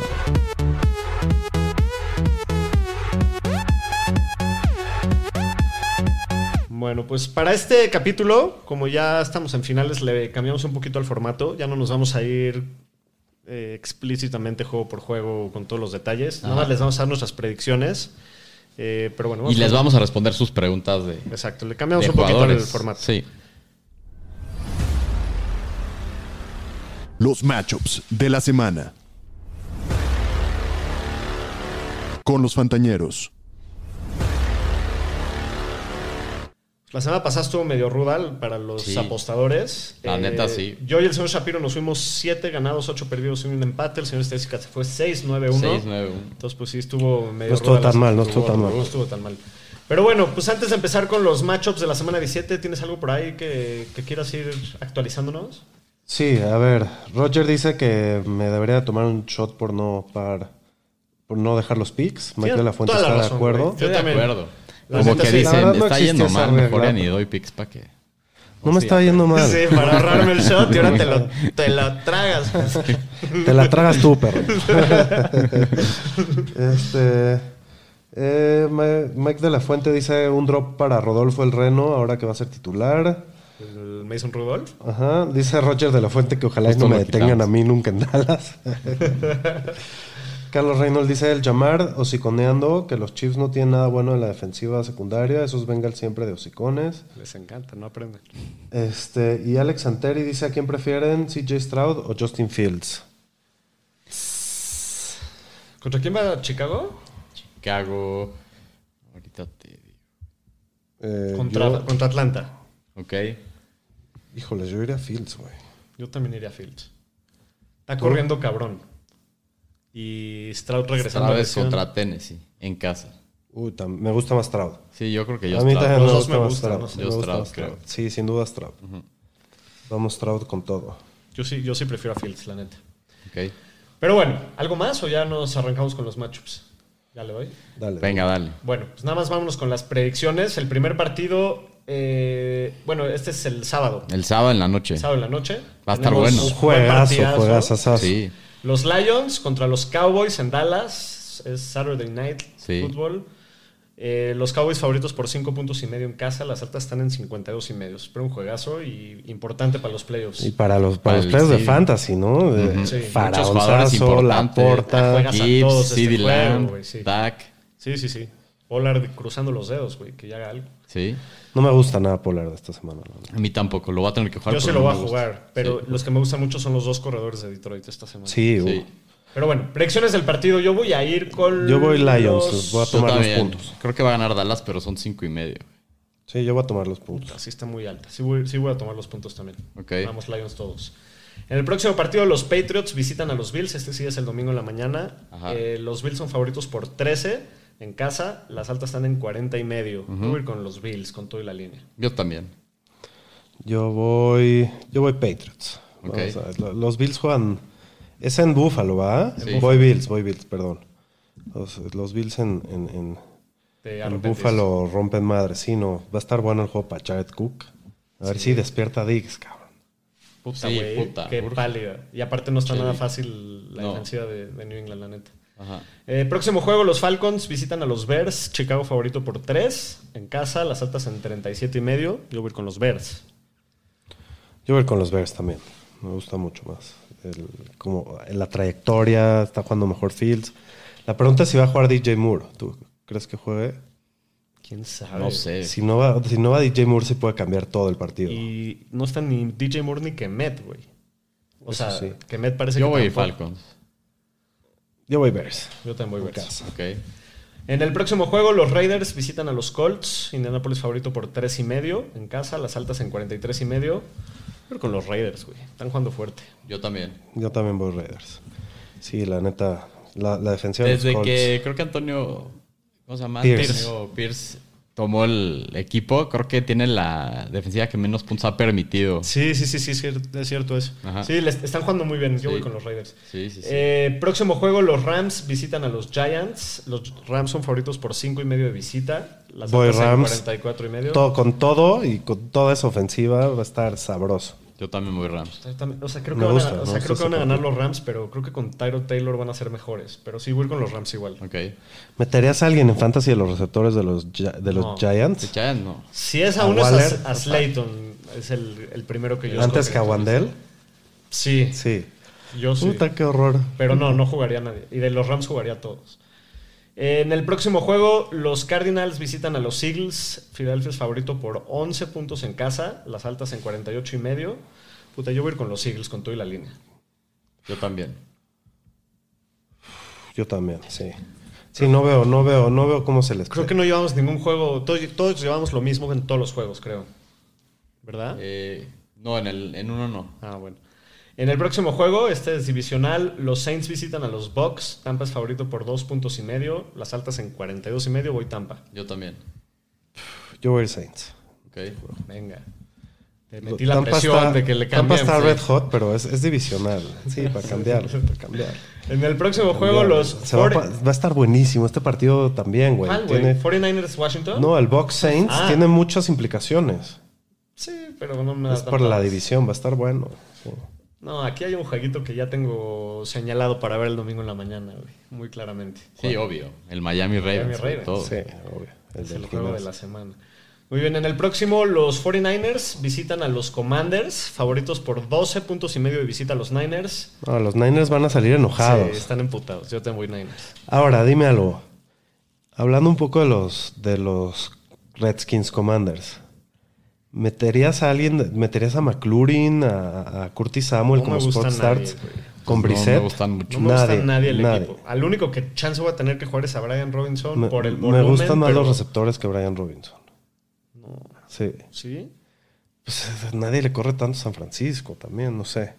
Bueno, pues para este capítulo, como ya estamos en finales, le cambiamos un poquito al formato. Ya no nos vamos a ir eh, explícitamente juego por juego con todos los detalles. Nada más les vamos a dar nuestras predicciones. Eh, pero bueno, Y les vamos a responder sus preguntas de, Exacto, le cambiamos un poquito el formato. Sí. Los matchups de la semana. Con los Fantañeros. La semana pasada estuvo medio rudal para los Sí. apostadores. La neta, sí. Yo y el señor Shapiro nos fuimos 7 ganados, 8 perdidos y un empate. El señor Estadística se fue 6-9-1. 6-9-1. Entonces, pues sí, estuvo medio No estuvo ruda tan mal, no estuvo tan mal. No estuvo tan mal. Pero bueno, pues antes de empezar con los matchups de la semana 17, ¿tienes algo por ahí que, que quieras ir actualizándonos? Sí, a ver, Roger dice que me debería tomar un shot por no par, por no dejar los picks. Mike Tienes de la Fuente toda la está de acuerdo. güey. Estoy de acuerdo. La Como que dicen, no está yendo mal, mejor ya ni doy picks para que... No me estaba yendo mal. Sí, para ahorrarme el shot y ahora te lo, <laughs> te lo tragas. Te la tragas tú, perro. <laughs> este. eh, Mike de la Fuente dice un drop para Rodolfo el Reno, ahora que va a ser titular. El Mason Rudolph. Ajá. Dice Roger de la Fuente que ojalá y Justo no me detengan quitamos. a mí nunca en Dallas. <laughs> Carlos Reynolds dice el llamar hociconeando que los Chiefs no tienen nada bueno en la defensiva secundaria. Esos Bengals siempre de hocicones. Les encanta, no aprenden. Este, y Alex Anteri dice a quién prefieren, CJ Stroud o Justin Fields. ¿Contra quién va Chicago? Chicago... Ahorita te digo. Eh, Contra, yo- contra Atlanta. Ok. híjole, yo iría a Fields, güey. Yo también iría a Fields. Está corriendo cabrón. Y Stroud regresando vez lesión. contra Tennessee, en casa. Uy, tam- me gusta más Stroud. Sí, yo creo que yo a mí Stroud. también me Los dos gusta me más gustan, Stroud. no sé. Me Yo gusta Stroud, más Stroud. creo. Sí, sin duda Stroud. Vamos Stroud con todo. Yo sí, yo sí prefiero a Fields, la neta. Pero bueno, ¿algo más o ya nos arrancamos con los matchups? ¿Ya le doy? Dale. Venga, dale. Bueno, pues nada más vámonos con las predicciones. El primer partido, eh, bueno, este es el sábado. El sábado en la noche. Sábado en la noche. Va a estar Tenemos bueno. un juegazo, partidazo. juegazazazo. Sí. Los Lions contra los Cowboys en Dallas. Es Saturday Night Sí. Football. Eh, los Cowboys favoritos por 5 puntos y medio en casa. Las altas están en 52 y medio. Espero un juegazo y importante para los playoffs. Y para los, para Para los players de fantasy, ¿no? De Ujú. Sí. Muchos jugadores importantes. Laporta. juegas a Gibbs, todos este juego, Lamb. Dak. Sí, sí, sí. Pollard cruzando los dedos, güey, que ya haga algo. Sí. No me gusta nada Polar de esta semana. la verdad. A mí tampoco. Lo voy a tener que jugar. Yo sí pero lo no voy a jugar, pero Sí. los que me gustan mucho son los dos corredores de Detroit esta semana. Sí, uh. Sí. Pero bueno, predicciones del partido. Yo voy a ir con. Yo voy Lions, los- voy a tomar los puntos. Creo que va a ganar Dallas, pero son cinco y medio. Sí, yo voy a tomar los puntos. Así está muy alta. Sí voy, sí voy a tomar los puntos también. Ok. Vamos Lions todos. En el próximo partido, los Patriots visitan a los Bills. Este sí es el domingo en la mañana. Eh, los Bills son favoritos por 13 en casa. Las altas están en 40 y medio. Yo voy a ir con los Bills, con todo y la línea. Yo también. Yo voy. Yo voy Patriots. Los Bills juegan. Es en Buffalo, ¿va? Sí. Voy Bills, voy Bills, perdón. Los, los Bills en, en, en. Buffalo rompen madre. Sí, no. Va a estar bueno el juego para Jared Cook. A ver si despierta Diggs, cabrón. Puta, Sí, güey. puta, Qué pálida. Y aparte no está Sí. nada fácil la No. defensiva de, de New England, la neta. Ajá. Eh, próximo juego, los Falcons visitan a los Bears. Chicago favorito por 3. En casa, las altas en 37 y medio. Yo voy a ir con los Bears. Yo voy a ir con los Bears también. Me gusta mucho más. El- como en la trayectoria, está jugando mejor Fields. La pregunta es si va a jugar DJ Moore. ¿Tú crees que juegue? ¿Quién sabe? No sé. Si no va, si no va DJ Moore, sí puede cambiar todo el partido. Y no está ni DJ Moore ni Kemet, güey. O Eso sea, sí. Kemet parece Yo que voy tampoco. Falcons. Yo voy Bears. Yo también voy En Bears. casa. Ok. En el próximo juego, los Raiders visitan a los Colts. Indianapolis favorito por 3 y medio. En casa, las altas en 43 y medio. Pero con los Raiders, güey. Están jugando fuerte. Yo también. Yo también voy Raiders. Sí, la neta, la, la defensiva de los Desde Colts. que creo que Antonio. ¿Cómo se llama? Pierce. Antonio Pierce tomó el equipo. Creo que tiene la defensiva que menos puntos ha permitido. Sí, sí, sí, sí, es cierto, es cierto eso. Ajá. Sí, les- están jugando muy bien. Yo Sí. voy con los Raiders. Sí, sí, sí. Eh, próximo juego, los Rams visitan a los Giants. Los Rams son favoritos por 5 y medio de visita. Las Voy Rams. 44 y medio. Todo, con todo y con toda esa ofensiva va a estar sabroso. Yo también voy Rams. O sea, creo que, van, gusta, a, o me sea, gusta creo que ese van a ganar los Rams, pero creo que con Tyro Taylor van a ser mejores. Pero sí, voy con los Rams igual. Ok. ¿Meterías a alguien en fantasy de los receptores de los, de los No. Giants? The Giants no. Si es ¿A a uno, es a, a Slayton. Es el, el primero que yo ¿Antes que a. Wandel? Sí, Sí. yo sí. Puta, qué horror. Pero no, no jugaría nadie. Y de los Rams jugaría a todos. En el próximo juego, los Cardinals visitan a los Eagles. Philadelphia es favorito por 11 puntos en casa. Las altas en 48 y medio. Puta, yo voy a ir con los Eagles con todo y la línea. Yo también. Yo también, sí. Sí, no veo, no veo, no veo cómo se les Creo que no llevamos ningún juego. Todos, todos llevamos lo mismo en todos los juegos, creo. ¿Verdad? Eh, no, en, el, en uno no. Ah, bueno. En el próximo juego, este es divisional. Los Saints visitan a los Bucks. Tampa es favorito por dos puntos y medio. Las altas en 42 y medio. Voy Tampa. Yo también. Yo voy a ir Saints. Ok. Venga. Te metí la Tampa presión está- de que le Tampa está Sí. red hot, pero es, es divisional. Sí, <laughs> para cambiar, para cambiar. En el próximo juego, los. Se va, a, 40 pa- va a estar buenísimo este partido también, güey. ¿Cuál, güey? Tiene- ¿49ers Washington? No, el Box Saints Ah. tiene muchas implicaciones. Sí, pero no me da Es por la división, va a estar bueno. Sí. No, aquí hay un jueguito que ya tengo señalado para ver el domingo en la mañana, güey. Muy claramente. Sí, obvio. El Miami Ravens. Miami sobre Ravens. todo. Sí, obvio. El Es del el juego de la semana. Muy bien, en el próximo, los 49ers visitan a los Commanders, favoritos por 12 puntos y medio de visita a los Niners. No, los Niners van a salir enojados. Sí, están emputados. Yo tengo Niners. Ahora, dime algo. Hablando un poco de los, de los Redskins Commanders. ¿Meterías a alguien, meterías a McLaurin, a, a Curtis Samuel No como me spot starts con No me Brissett? gustan mucho. No me Nadie, gusta nadie el nadie. equipo. Al único que chance voy a tener que jugar es a Brian Robinson Me, por el me volumen. gustan más pero- los receptores que Brian Robinson. Sí. ¿Sí? Pues <laughs> nadie le corre tanto a San Francisco también, no sé.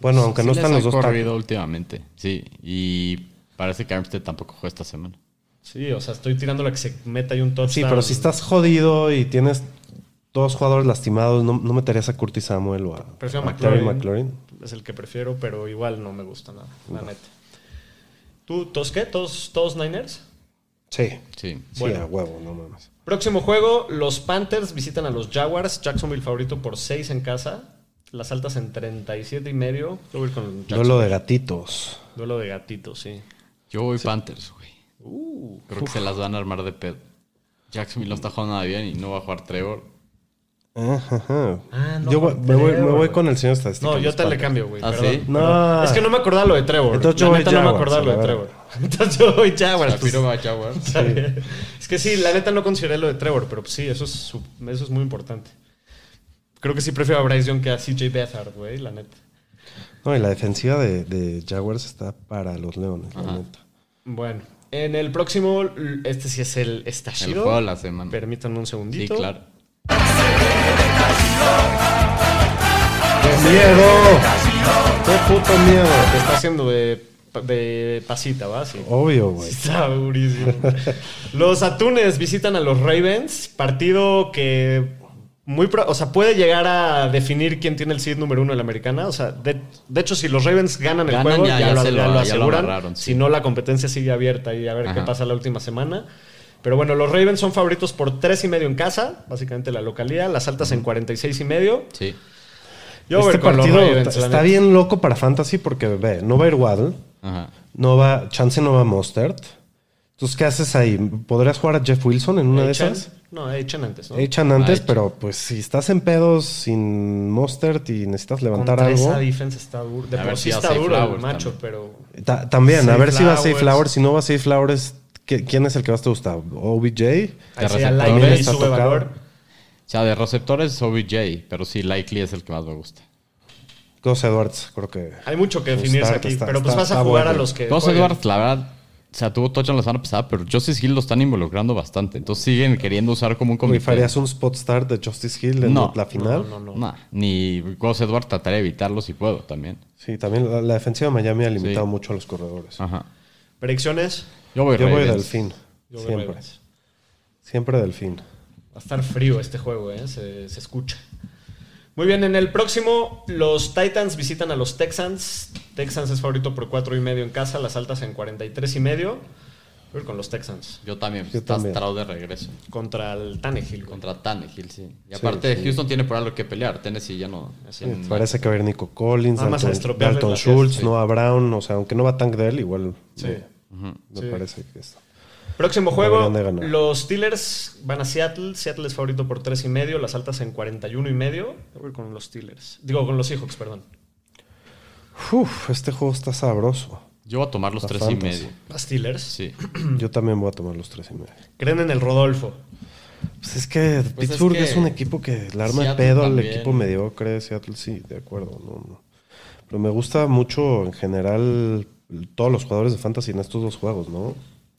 Bueno, aunque Sí no están los dos corrido últimamente. Sí. Y parece que Armstead tampoco juega esta semana. Sí, o sea, estoy tirando la que se meta ahí un touchdown. Sí, pero si estás jodido y tienes dos jugadores lastimados, no, no meterías a Curtis Samuel o a, Prefiero a McLaurin. McLaurin. Es el que prefiero, pero igual no me gusta nada, la neta. ¿Tú, todos qué? ¿Todos, todos Niners? Sí. Sí. Sí, a huevo, no mames. Próximo juego, los Panthers visitan a los Jaguars. Jacksonville favorito por 6 en casa. Las altas en 37 y medio. Yo voy con Duelo de gatitos. Duelo de gatitos, sí. Yo voy Panthers, güey. Uh, Creo que se las van a armar de pedo. Jacksonville no está jugando nada bien y no va a jugar Trevor. Ajá. Ah, no, Yo voy- me, voy, me con el señor estadístico. no, yo te le cambio, güey. ¿Ah, sí? No. Es que no me acordaba lo de Trevor. Entonces yo la voy neta no me Jaguars, acordaba lo de Trevor. <laughs> Entonces yo voy Jaguars. pues. Va Jaguars. <laughs> Es que sí, la neta no consideré lo de Trevor, pero pues sí, eso es, eso es muy importante. Creo que sí prefiero a Bryce Young que a CJ Beathard, güey, la neta. No, y la defensiva de, de Jaguars está para los Leones, la neta. Bueno, en el próximo, este sí es el El estallido. juego de la semana. Permítanme un Sí, segundito. claro. ¡Qué miedo! ¡Qué puto miedo! Te está haciendo de, de pasita, ¿va? Sí. Obvio, güey. Está durísimo. los Atunes visitan a los Ravens. Partido que muy pro- o sea, puede llegar a definir quién tiene el seed número uno en la americana. O sea, de, de hecho, si los Ravens ganan el Ganan, juego, ya- ya, ya lo, se ya lo- lo ya lo aseguran. Si no, la competencia sigue abierta y a ver qué pasa la última semana. Pero bueno, los Ravens son favoritos por tres y medio en casa, básicamente la localidad. Las altas en 46 y medio. Sí. Yo este partido Ravens, está bien loco para Fantasy porque, ve, no va a ir Waddle, Ajá. no va, Chance no va Mostert. Entonces, ¿qué haces ahí? ¿Podrías jugar a Jeff Wilson en una de esas? No, echan antes, ¿no? Echan antes, Ah, pero pues si estás en pedos sin Mostert y necesitas levantar Contra algo. esa defense está duro. De por sí si está hace duro el Flowers macho, también. pero... Ta- también, a ver si va a Safe Flowers. Si no va a Safe Flowers, ¿qué- ¿quién es el que más te gusta? ¿OBJ? Ahí y está sube valor. O sea, de receptores es OBJ, pero sí, Likely es el que más me gusta. Gus Edwards, creo que. Hay mucho que definirse aquí, está- pero pues está- vas a jugar bueno. a los que Gus. Edwards, la verdad, o sea, tuvo touchdown la semana pasada, pero Justice Hill lo están involucrando bastante. Entonces siguen queriendo usar como un comité. ¿Rifarías un spot start de Justice Hill en No. la final? No, no, no. Nah, ni Gus Edwards trataré de evitarlo si puedo también. Sí, también la, la defensiva de Miami ha limitado Sí. mucho a los corredores. Ajá. Predicciones. Yo voy Yo voy. Delfín. Yo voy Siempre. Ravens. Siempre Delfín. Va a estar frío este juego, ¿eh? se, se escucha. Muy bien, en el próximo, los Titans visitan a los Texans. Texans es favorito por cuatro y medio en casa, las altas en 43 y medio. Voy a ir con los Texans. Yo también. Yo Estás también. De regreso. Contra el Tannehill. Contra Tannehill, sí. Y aparte, sí. Houston tiene por algo que pelear. Tennessee ya no. Sí, en- parece que va a haber Nico Collins, Nada más a Dalton, Schultz, sí. Noah Brown. O sea, aunque no va Tank Dell, igual Sí. Me, me Sí. parece que está. Próximo juego, los Steelers van a Seattle. Seattle es favorito por tres y medio, las altas en 41 y medio. Voy a con los Steelers. Digo, con los Seahawks, perdón. Uf, este juego está sabroso. Yo voy a tomar los La tres fantasy. y medio. Las Steelers. Sí. <clears throat> Yo también voy a tomar los tres y medio. Creen en el Rodolfo. Pues es que Pues Pittsburgh es un equipo que le arma el pedo al equipo mediocre. Seattle sí, de acuerdo. No, no. Pero me gusta mucho en general todos los jugadores de fantasy en estos dos juegos, ¿no?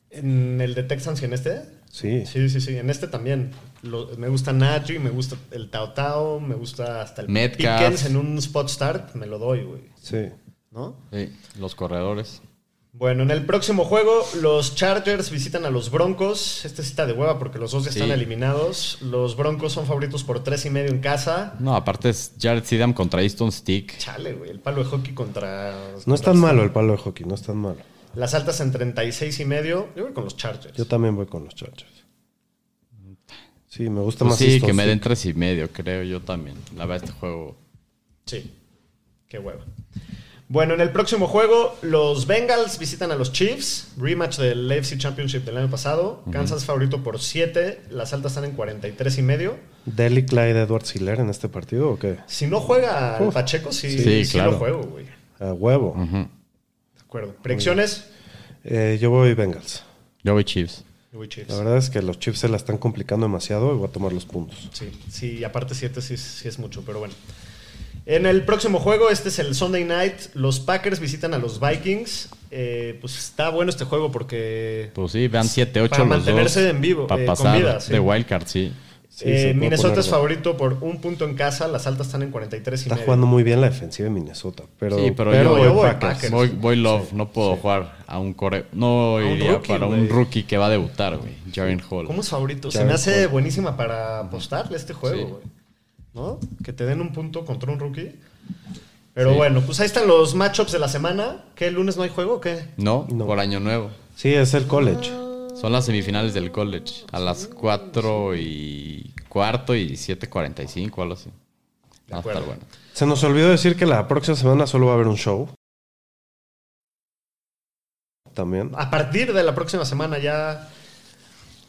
En el de Texans y en este. Sí. Sí, sí, sí. En este también. Lo- me gusta Najee, me gusta el Tao Tao, me gusta hasta el Metcalf. Pickens en un spot start. Me lo doy, güey. Sí. ¿No? Sí, los corredores. Bueno, en el próximo juego, los Chargers visitan a los Broncos. Este está de hueva porque los dos ya Sí. están eliminados. Los Broncos son favoritos por tres y medio en casa. No, aparte es Jared Sidham contra Easton Stick. Chale, güey. El palo de hockey contra. No es tan malo el palo de hockey, no es tan malo. Las altas en 36 y medio. Yo voy con los Chargers. Yo también voy con los Chargers. Sí, me gusta Pues más sí, Easton que me den tres y medio, creo yo también. La verdad, este juego. Sí. Qué hueva. Bueno, en el próximo juego, los Bengals visitan a los Chiefs. Rematch del AFC Championship del año pasado. Kansas favorito por 7. Las altas están en 43 y medio. ¿Deli Clyde Edward Hiller en este partido o qué? Si no juega al. Pacheco, sí, Sí, sí claro. lo juego, güey. De A huevo. acuerdo. ¿Predicciones? Eh, yo voy Bengals. Yo voy Chiefs. Yo voy Chiefs. La verdad es que los Chiefs se la están complicando demasiado y voy a tomar los puntos. Sí, sí, y aparte 7 sí, sí es mucho, pero bueno. En el próximo juego, este es el Sunday Night. Los Packers visitan a los Vikings. Eh, pues está bueno este juego porque Pues sí, vean 7-8 Para los mantenerse dos. en vivo, Para eh, con pasar vida, sí. de wildcard, sí. Sí, eh, Minnesota es favorito por un punto en casa. Las altas están en 43 y Está medio. jugando muy bien la defensiva de Minnesota. Pero, sí, pero, pero yo, yo voy Packers. Packers. voy, voy love. no puedo jugar a un core. No un iría rookie, para un rookie que va a debutar, güey. Jaren Hall. ¿Cómo es favorito? Se me hace Hall. buenísima para apostarle este juego, Sí. güey. ¿No? Que te den un punto contra un rookie. Pero Sí. bueno, pues ahí están los matchups de la semana. ¿Qué? ¿El lunes no hay juego o qué? No, No. por año nuevo. Sí, es el college. Son las semifinales del college. A las 4 y cuarto y 7.45 o algo así. Va a acuerdo. estar bueno. Se nos olvidó decir que la próxima semana solo va a haber un show. También. A partir de la próxima semana ya.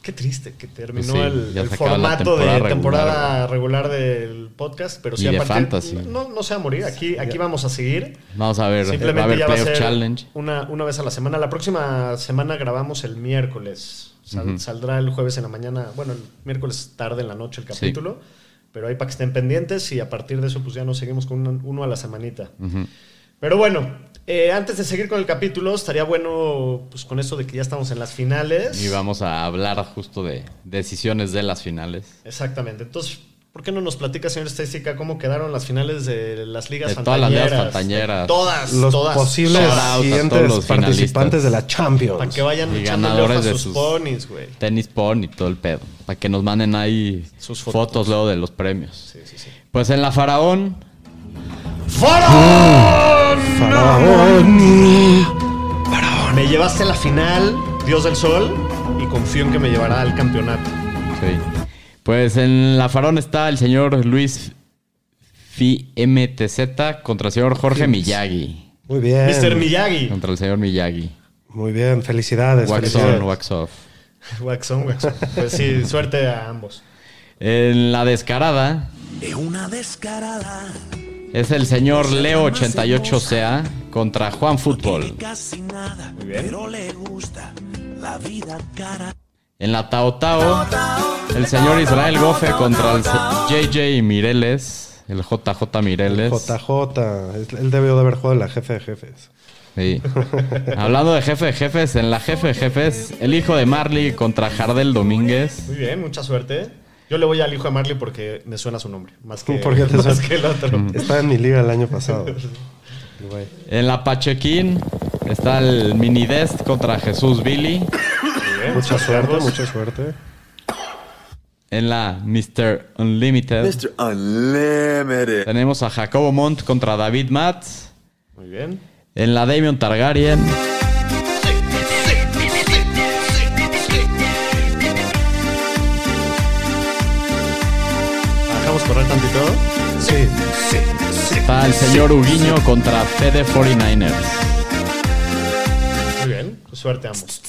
Qué triste que terminó Pues sí, el, formato de temporada regular del podcast. Pero sí, Y a de partir. fantasy. No, no se va a morir. Aquí, aquí vamos a seguir. Vamos a ver. Simplemente va a haber ya va a ser Challenge. Una, una vez a la semana. La próxima semana grabamos el miércoles. Sal-. Saldrá el jueves en la mañana. Bueno, el miércoles tarde en la noche el capítulo. Pero ahí para que estén pendientes y a partir de eso pues ya nos seguimos con un- uno a la semanita. Ujú. Pero bueno, eh, antes de seguir con el capítulo, estaría bueno pues con esto de que ya estamos en las finales. Y vamos a hablar justo de decisiones de las finales. Exactamente. Entonces, ¿por qué no nos platica, señor Estadística, cómo quedaron las finales de las ligas De todas las ligas fantañeras? Todas, Los todas. posibles a siguientes todos los participantes de la Champions. Para que vayan Y ganadores de sus, sus- ponis, güey. Tenis pon y todo el pedo. Para que nos manden ahí Sus fotos. fotos. luego de los premios. Sí, sí, sí. Pues en la Faraón, Me llevaste a la final, Dios del Sol, y confío en que me llevará al campeonato. sí. Pues en la Faraón está el señor Luis Fi MTZ contra el señor Jorge Miyagi. Muy bien. Mr. Miyagi. Contra el señor Miyagi. Muy bien, felicidades. Wax felicidades. <laughs> on, wax off. Waxon, Waxon. Pues sí, <laughs> suerte a ambos. En la descarada Es una descarada. Es el señor Leo 88CA contra Juan Fútbol. Muy bien. Pero le gusta la vida cara. En la Tao Tao, el señor Israel Gofe contra el JJ Mireles, el JJ Mireles. JJ. Él debió de haber jugado en la jefe de jefes. Sí. <laughs> Hablando de jefe de jefes, en la jefe de jefes, el hijo de Marley contra Jardel Domínguez. Muy bien, mucha suerte. Yo le voy al hijo de Marley porque me suena su nombre, más <laughs> que, ¿Por qué te <laughs> más suena? que el otro. Estaba en mi liga el año pasado. <laughs> En la Pachequín está el Mini Dest contra Jesús Billy. Muy bien, Mucha suerte, mucha suerte. En la Mr. Unlimited Mr. Unlimited. tenemos a Jacobo Montt contra David Matz. Muy bien. En la Damian Targaryen correr tantito. Sí. está el señor Huguiño contra Fede 49ers. Muy bien, pues suerte a ambos.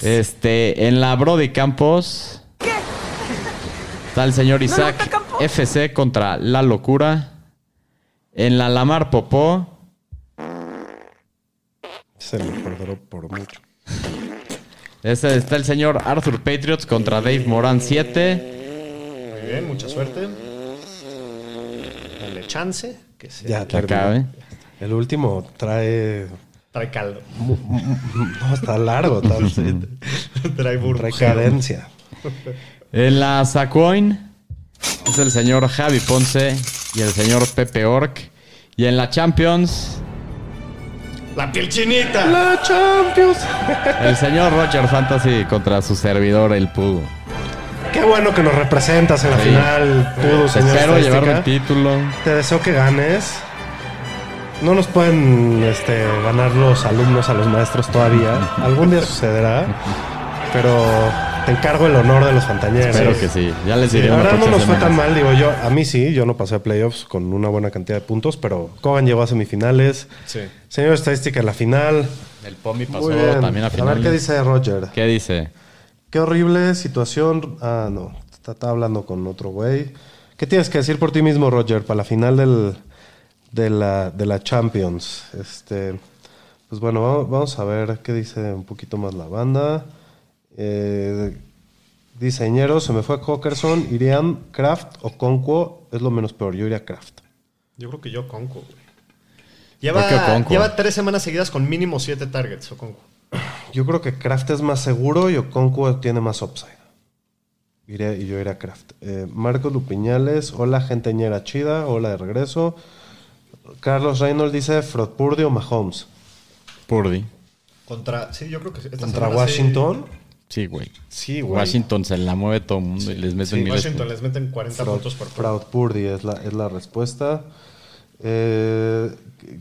Este, en la Brody Campos está el señor Isaac FC contra La Locura. En la Lamar Popó Se me perdonó por mucho. este, está el señor Arthur Patriots contra Dave Moran 7. Muy bien, mucha suerte. Dale chance. Que se... Ya, acabe. El último trae Trae caldo. No, está largo. Está, <laughs> Trae trae burbujeo. cadencia. En la <laughs> Sacoin es el señor Javi Ponce y el señor Pepe Orc. Y en la Champions, La piel chinita. La Champions. el señor Roger Fantasy contra su servidor, el Pudo. Qué bueno que nos representas en la Sí. final, Pudu, señor Espero llevarme el título. Te deseo que ganes. No nos pueden este, ganar los alumnos a los maestros todavía. <laughs> Algún día sucederá. Pero te encargo el honor de los fantañeros. Espero que sí. Ya les diré La una verdad no nos fue tan mal, digo yo. A mí sí, yo no pasé a playoffs con una buena cantidad de puntos, pero Kogan llegó a semifinales. Sí. Señor estadística en la final. El Pomi pasó también a a final. ver qué dice Roger. ¿Qué dice? Qué horrible situación. Ah, no. Está, está hablando con otro güey. ¿Qué tienes que decir por ti mismo, Roger, para la final del, de, la, de la Champions? Este, pues bueno, vamos, vamos a ver qué dice un poquito más la banda. Eh, diseñero, se me fue Hawkerson. Irían Kraft o Conquo. Es lo menos peor. Yo iría Kraft. Yo creo que yo güey. Lleva, lleva tres semanas seguidas con mínimo siete targets, Okonkwo. Yo creo que Kraft es más seguro y Okonkwo tiene más upside. Iré, y yo iré a Kraft. Eh, Marcos Lupiñales, hola genteñera chida, hola de regreso. Carlos Reynolds dice Purdy o Mahomes. Purdy. Contra, sí, yo creo que esta ¿Contra Washington? Sí, güey. Sí, güey. Washington se la mueve todo el mundo y les meten Sí, Washington les meten 40 Fraud, puntos por. Fraud Purdy es la, es la respuesta. Eh,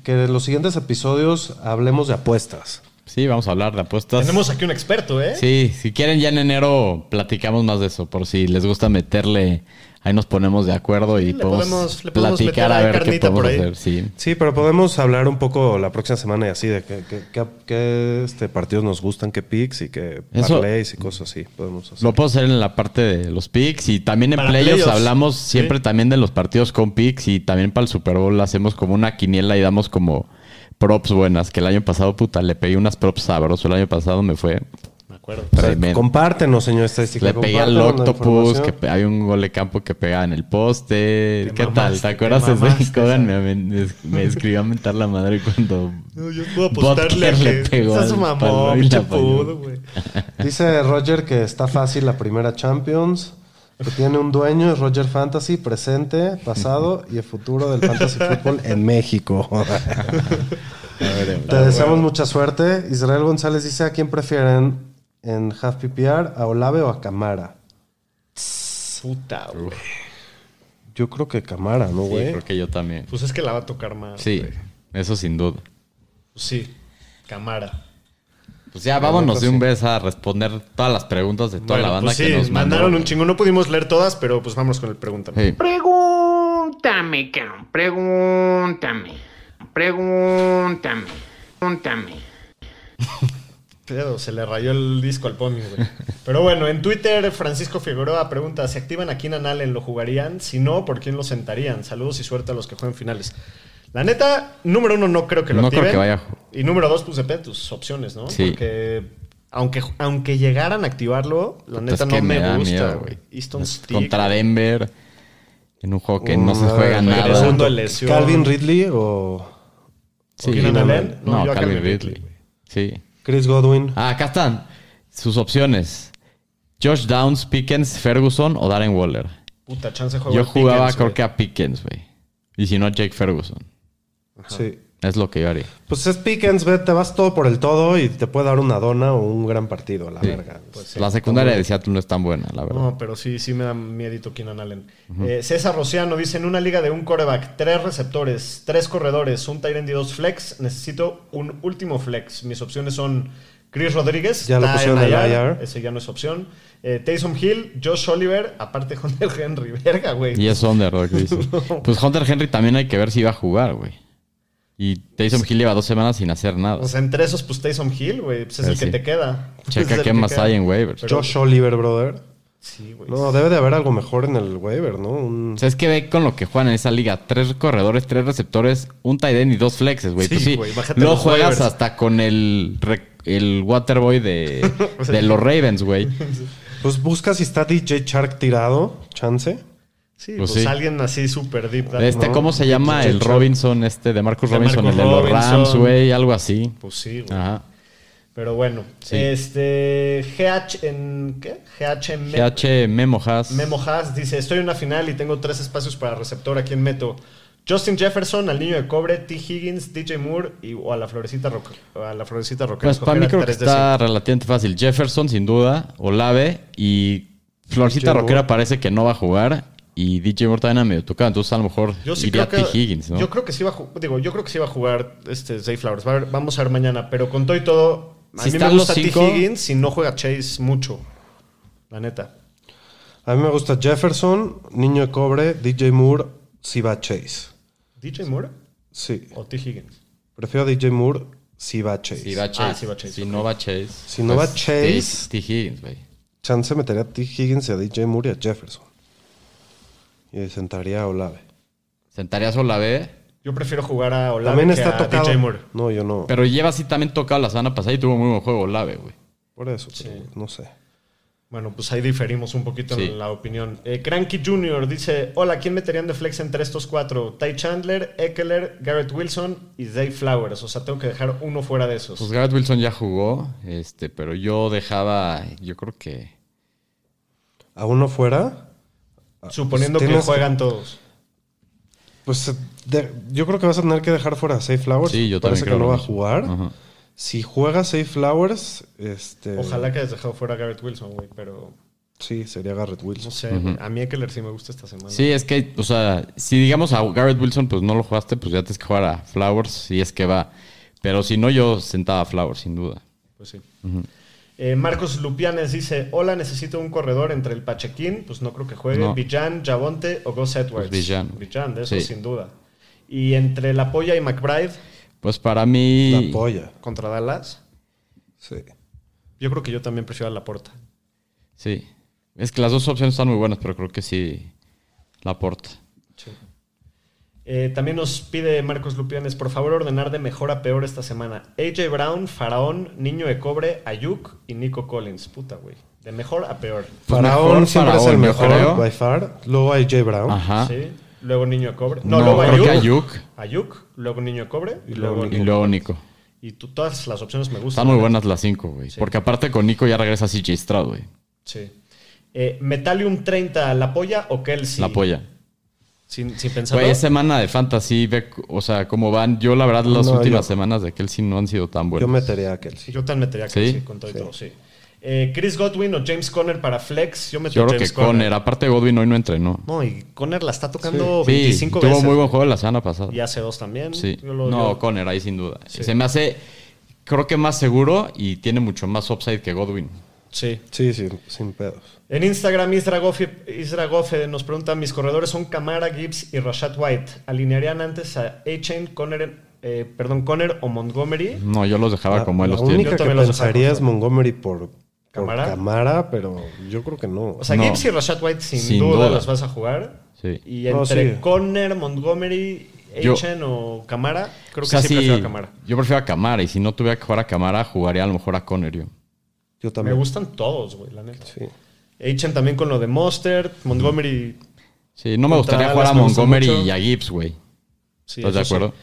que en los siguientes episodios hablemos de apuestas. Sí, vamos a hablar de apuestas. Tenemos aquí un experto, ¿eh? Sí, si quieren ya en enero platicamos más de eso, por si les gusta meterle, ahí nos ponemos de acuerdo y Le podemos, platicar meter a ver qué podemos hacer. Sí. Sí, pero podemos hablar un poco la próxima semana y así de qué qué- qué- qué, este, partidos nos gustan, qué picks y qué Eso- parlays y cosas así. Podemos hacer. Lo puedo hacer en la parte de los picks y también en Para playoffs playoffs. hablamos siempre Sí. también de los partidos con picks y también para el Super Bowl hacemos como una quiniela y damos como props buenas, que el año pasado, puta, le pegué unas props sabrosos, el año pasado me fue Me acuerdo. tremendo. Compártenos, señor estadística. Le pegué al Octopus, que hay un gol de campo que pega en el poste. Te ¿Qué tal? mamaste, ¿Te te acuerdas de? Kogan me, me, me escribió a mentar la madre cuando <laughs> No, yo puedo apostarle a que le pegó estás mamón. Dice Roger que está fácil la primera Champions, que tiene un dueño, es Roger Fantasy, presente, pasado y el futuro del Fantasy Football en México. <laughs> Te deseamos mucha suerte. Israel González dice, ¿a quién prefieren en Half PPR, a Olave o a Camara? Puta, güey. Yo creo que Camara, ¿no, Sí, güey? creo que yo también. Pues es que la va a tocar más. Sí, eso sin duda. Sí. Cámara. Pues ya vámonos de un vez a responder todas las preguntas de toda Bueno, la banda pues sí, que nos mandó. mandaron un chingo. No pudimos leer todas, pero pues vámonos con el pregunta. Sí. Pregúntame, cabrón. Pregúntame. Pregúntame. Pregúntame. <laughs> Se le rayó el disco al Pony, güey. Pero bueno, en Twitter, Francisco Figueroa pregunta: ¿se activan a Keenan Allen? ¿Lo jugarían? Si no, ¿por quién lo sentarían? Saludos y suerte a los que jueguen finales. La neta, número uno, no creo que lo No creo que vaya Y número dos, pues depende de tus opciones, ¿no? Sí. Porque aunque, aunque llegaran a activarlo, la neta es no me, da gusta, güey. Easton Es Stick. Contra Denver, en un juego que no se juega nada. regresando de lesión. Calvin Ridley o Sí. ¿O? No, yo a Calvin Calvin Ridley. Sí. Chris Godwin. Ah, acá están sus opciones. Josh Downs, Pickens, Ferguson o Darren Waller. Puta, chance juego Yo jugaba Pickens, creo que a Pickens, güey. Y si no, a Jake Ferguson. Sí. Es lo que yo haría. Pues es Pickens, ve, te vas todo por el todo y te puede dar una dona o un gran partido, a la Sí. verga. la secundaria de Seattle no es tan buena, la verdad. No, pero sí, sí me da miedito Keenan Allen. Eh, César Rociano dice, en una liga de un coreback, tres receptores, tres corredores, un tight end y dos flex, necesito un último flex. Mis opciones son Chris Rodríguez, Ya lo pusieron en el IR, IR. ese ya no es opción. Eh, Taysom Hill, Josh Oliver, aparte Hunter Henry, <laughs> verga, güey. Y es underdog, dice. <laughs> Pues Hunter Henry también hay que ver si va a jugar, güey. Y Taysom Hill lleva dos semanas sin hacer nada. O sea, entre esos, pues Taysom Hill, güey, pues es el que te queda. Checa <laughs> qué más hay en waivers. Josh Oliver, brother. Sí, güey. No, debe de haber algo mejor en el waiver, ¿no? Un- O sea, es que ve con lo que juegan en esa liga. Tres corredores, tres receptores, un tight end y dos flexes, güey. Sí, pues sí, güey, bájate los juegas waivers. hasta con el, el Waterboy de, <laughs> de los Ravens, güey. <laughs> Pues busca si está DJ Shark tirado, chance. Sí, Pues pues, sí. alguien así súper deep. Este, ¿no? ¿cómo se llama? El Robinson, este de Marcus De Robinson, Marcus el de los. Rams, güey, algo así. Pues sí, güey. Ajá. Pero bueno, Sí. este GH en ¿qué? GH, Me- GH Memo Haas. Memo Haas dice, estoy en una final y tengo tres espacios para receptor aquí en Meto. Justin Jefferson, al niño de cobre, T. Higgins, DJ Moore y, o a la florecita roca. A la florecita roca. Pues para mí creo que está relativamente fácil. Jefferson, sin duda, Olave y Florcita Roquera parece que no va a jugar y DJ Moore también a medio tocado. Entonces a lo mejor Yo sí iría creo T. Higgins, ¿no? Yo creo que sí va a jugar, digo, yo creo que sí va a jugar este Zay Flowers. Va a ver- vamos a ver mañana, pero con todo y todo, a Si mí me gusta T. Higgins y no juega Chase mucho. La neta. A mí me gusta Jefferson, Niño de Cobre, DJ Moore, si va Chase. DJ Moore Sí. o T. Higgins. Prefiero DJ Moore si va Chase. Si va Chase. Ah, va Chase, Si no va Chase. Si no va pues, Chase- T. T. Higgins, güey. Chance metería a T. Higgins y a DJ Moore y a Jefferson. Y sentaría a Olave. Sentarías Olave, Yo prefiero jugar a Olave También que está a tocado. DJ Moore. No, yo no. pero lleva así también tocado la semana pasada y tuvo muy buen juego Olave, güey. Por eso, pero no sé. Bueno, pues ahí diferimos un poquito Sí. en la opinión. Eh, Cranky Jr. dice: Hola, ¿quién meterían de flex entre estos cuatro? Ty Chandler, Eckler, Garrett Wilson y Zay Flowers. O sea, tengo que dejar uno fuera de esos. Pues Garrett Wilson ya jugó, este, pero yo dejaba, yo creo que ¿A uno fuera? Suponiendo pues que tienes que- juegan todos. Pues de- yo creo que vas a tener que dejar fuera a Safe Flowers. Sí, yo Parece también creo que no lo va a jugar. Ajá. Si juega Safe Flowers, este. Ojalá que hayas dejado fuera a Garrett Wilson, güey. Pero Sí, sería Garrett no Wilson. sé, güey. a mí Eckler sí me gusta esta semana. Sí, es que, o sea, si digamos a Garrett Wilson, pues no lo jugaste, pues ya tienes que jugar a Flowers, si es que va. Pero si no, yo sentaba a Flowers, sin duda. Pues sí. Eh, Marcos Lupianes dice: Hola, necesito un corredor entre el Pachequín. Pues no creo que juegue. No. Villan, Javonte o Gus Edwards. Pues Villan. Villan, de eso Sí. sin duda. Y entre La Polla y McBride Pues para mí. La polla. contra Dallas. Sí. Yo creo que yo también prefiero a la porta. Sí. Es que las dos opciones están muy buenas, pero creo que sí la aporta. Eh, también nos pide Marcos Lupianes, por favor, ordenar de mejor a peor esta semana. AJ Brown, Faraón, Niño de Cobre, Ayuk y Nico Collins. Puta, güey. De mejor a peor. Pues Faraón mejor siempre es el Faraón, mejor, creo. by far. Luego Jay Brown. Ajá. ¿Sí? Luego Niño de Cobre. No, No, luego Ayuk. Ayuk. Ayuk, luego Niño de Cobre y, Y luego, luego Y Nico. luego Nico. Y tú, todas las opciones me gustan. Están muy buenas las cinco, güey. Porque aparte con Nico ya regresa CJ Stroud, güey. Sí. Eh, Metalium 30, ¿la polla o Kelsey? La polla. Sin, sin pensarlo. Güey, es semana de fantasy, ve, o sea, cómo van. Yo, la verdad, las No, últimas yo- semanas de Kelsey no han sido tan Yo buenas. metería a Kelsey. Yo también metería a ¿Sí? Kelsey con todo y todo, sí. Eh, Chris Godwin o James Conner para Flex. Yo meto Yo creo James que Conner, aparte Godwin hoy no entrenó. No, y Conner la está tocando Sí, 25 tuvo veces. muy buen juego la semana pasada. Y hace dos también. Sí. Yo lo- no, yo- Conner ahí sin duda. Sí. Se me hace, creo que más seguro y tiene mucho más upside que Godwin. Sí. Sí, sí, sin pedos. En Instagram, Isra Gofe, Isra Gofe nos pregunta: Mis corredores son Camara, Gibbs y Rashad White. ¿Alinearían antes a A-Chain, Conner, eh, perdón, Conner o Montgomery? No, yo los dejaba La- como él los tiene. Única que los pensaría es Montgomery por, por ¿Cámara? Camara, pero yo creo que no. O sea, No. Gibbs y Rashad White sin, Sin duda, duda. los vas a jugar. Sí. Y No, entre sí. Conner, Montgomery, A-Chain o Camara, creo O sea, que sí, sí, prefiero a Camara. yo prefiero a Camara y si no tuviera que jugar a Camara, jugaría a lo mejor a Conner yo. Yo Me gustan todos, güey, la neta. Sí. También con lo de Monster, Montgomery. Sí, no me gustaría jugar a Montgomery y a Gibbs, güey. Sí, ¿Estás de eso sí. acuerdo?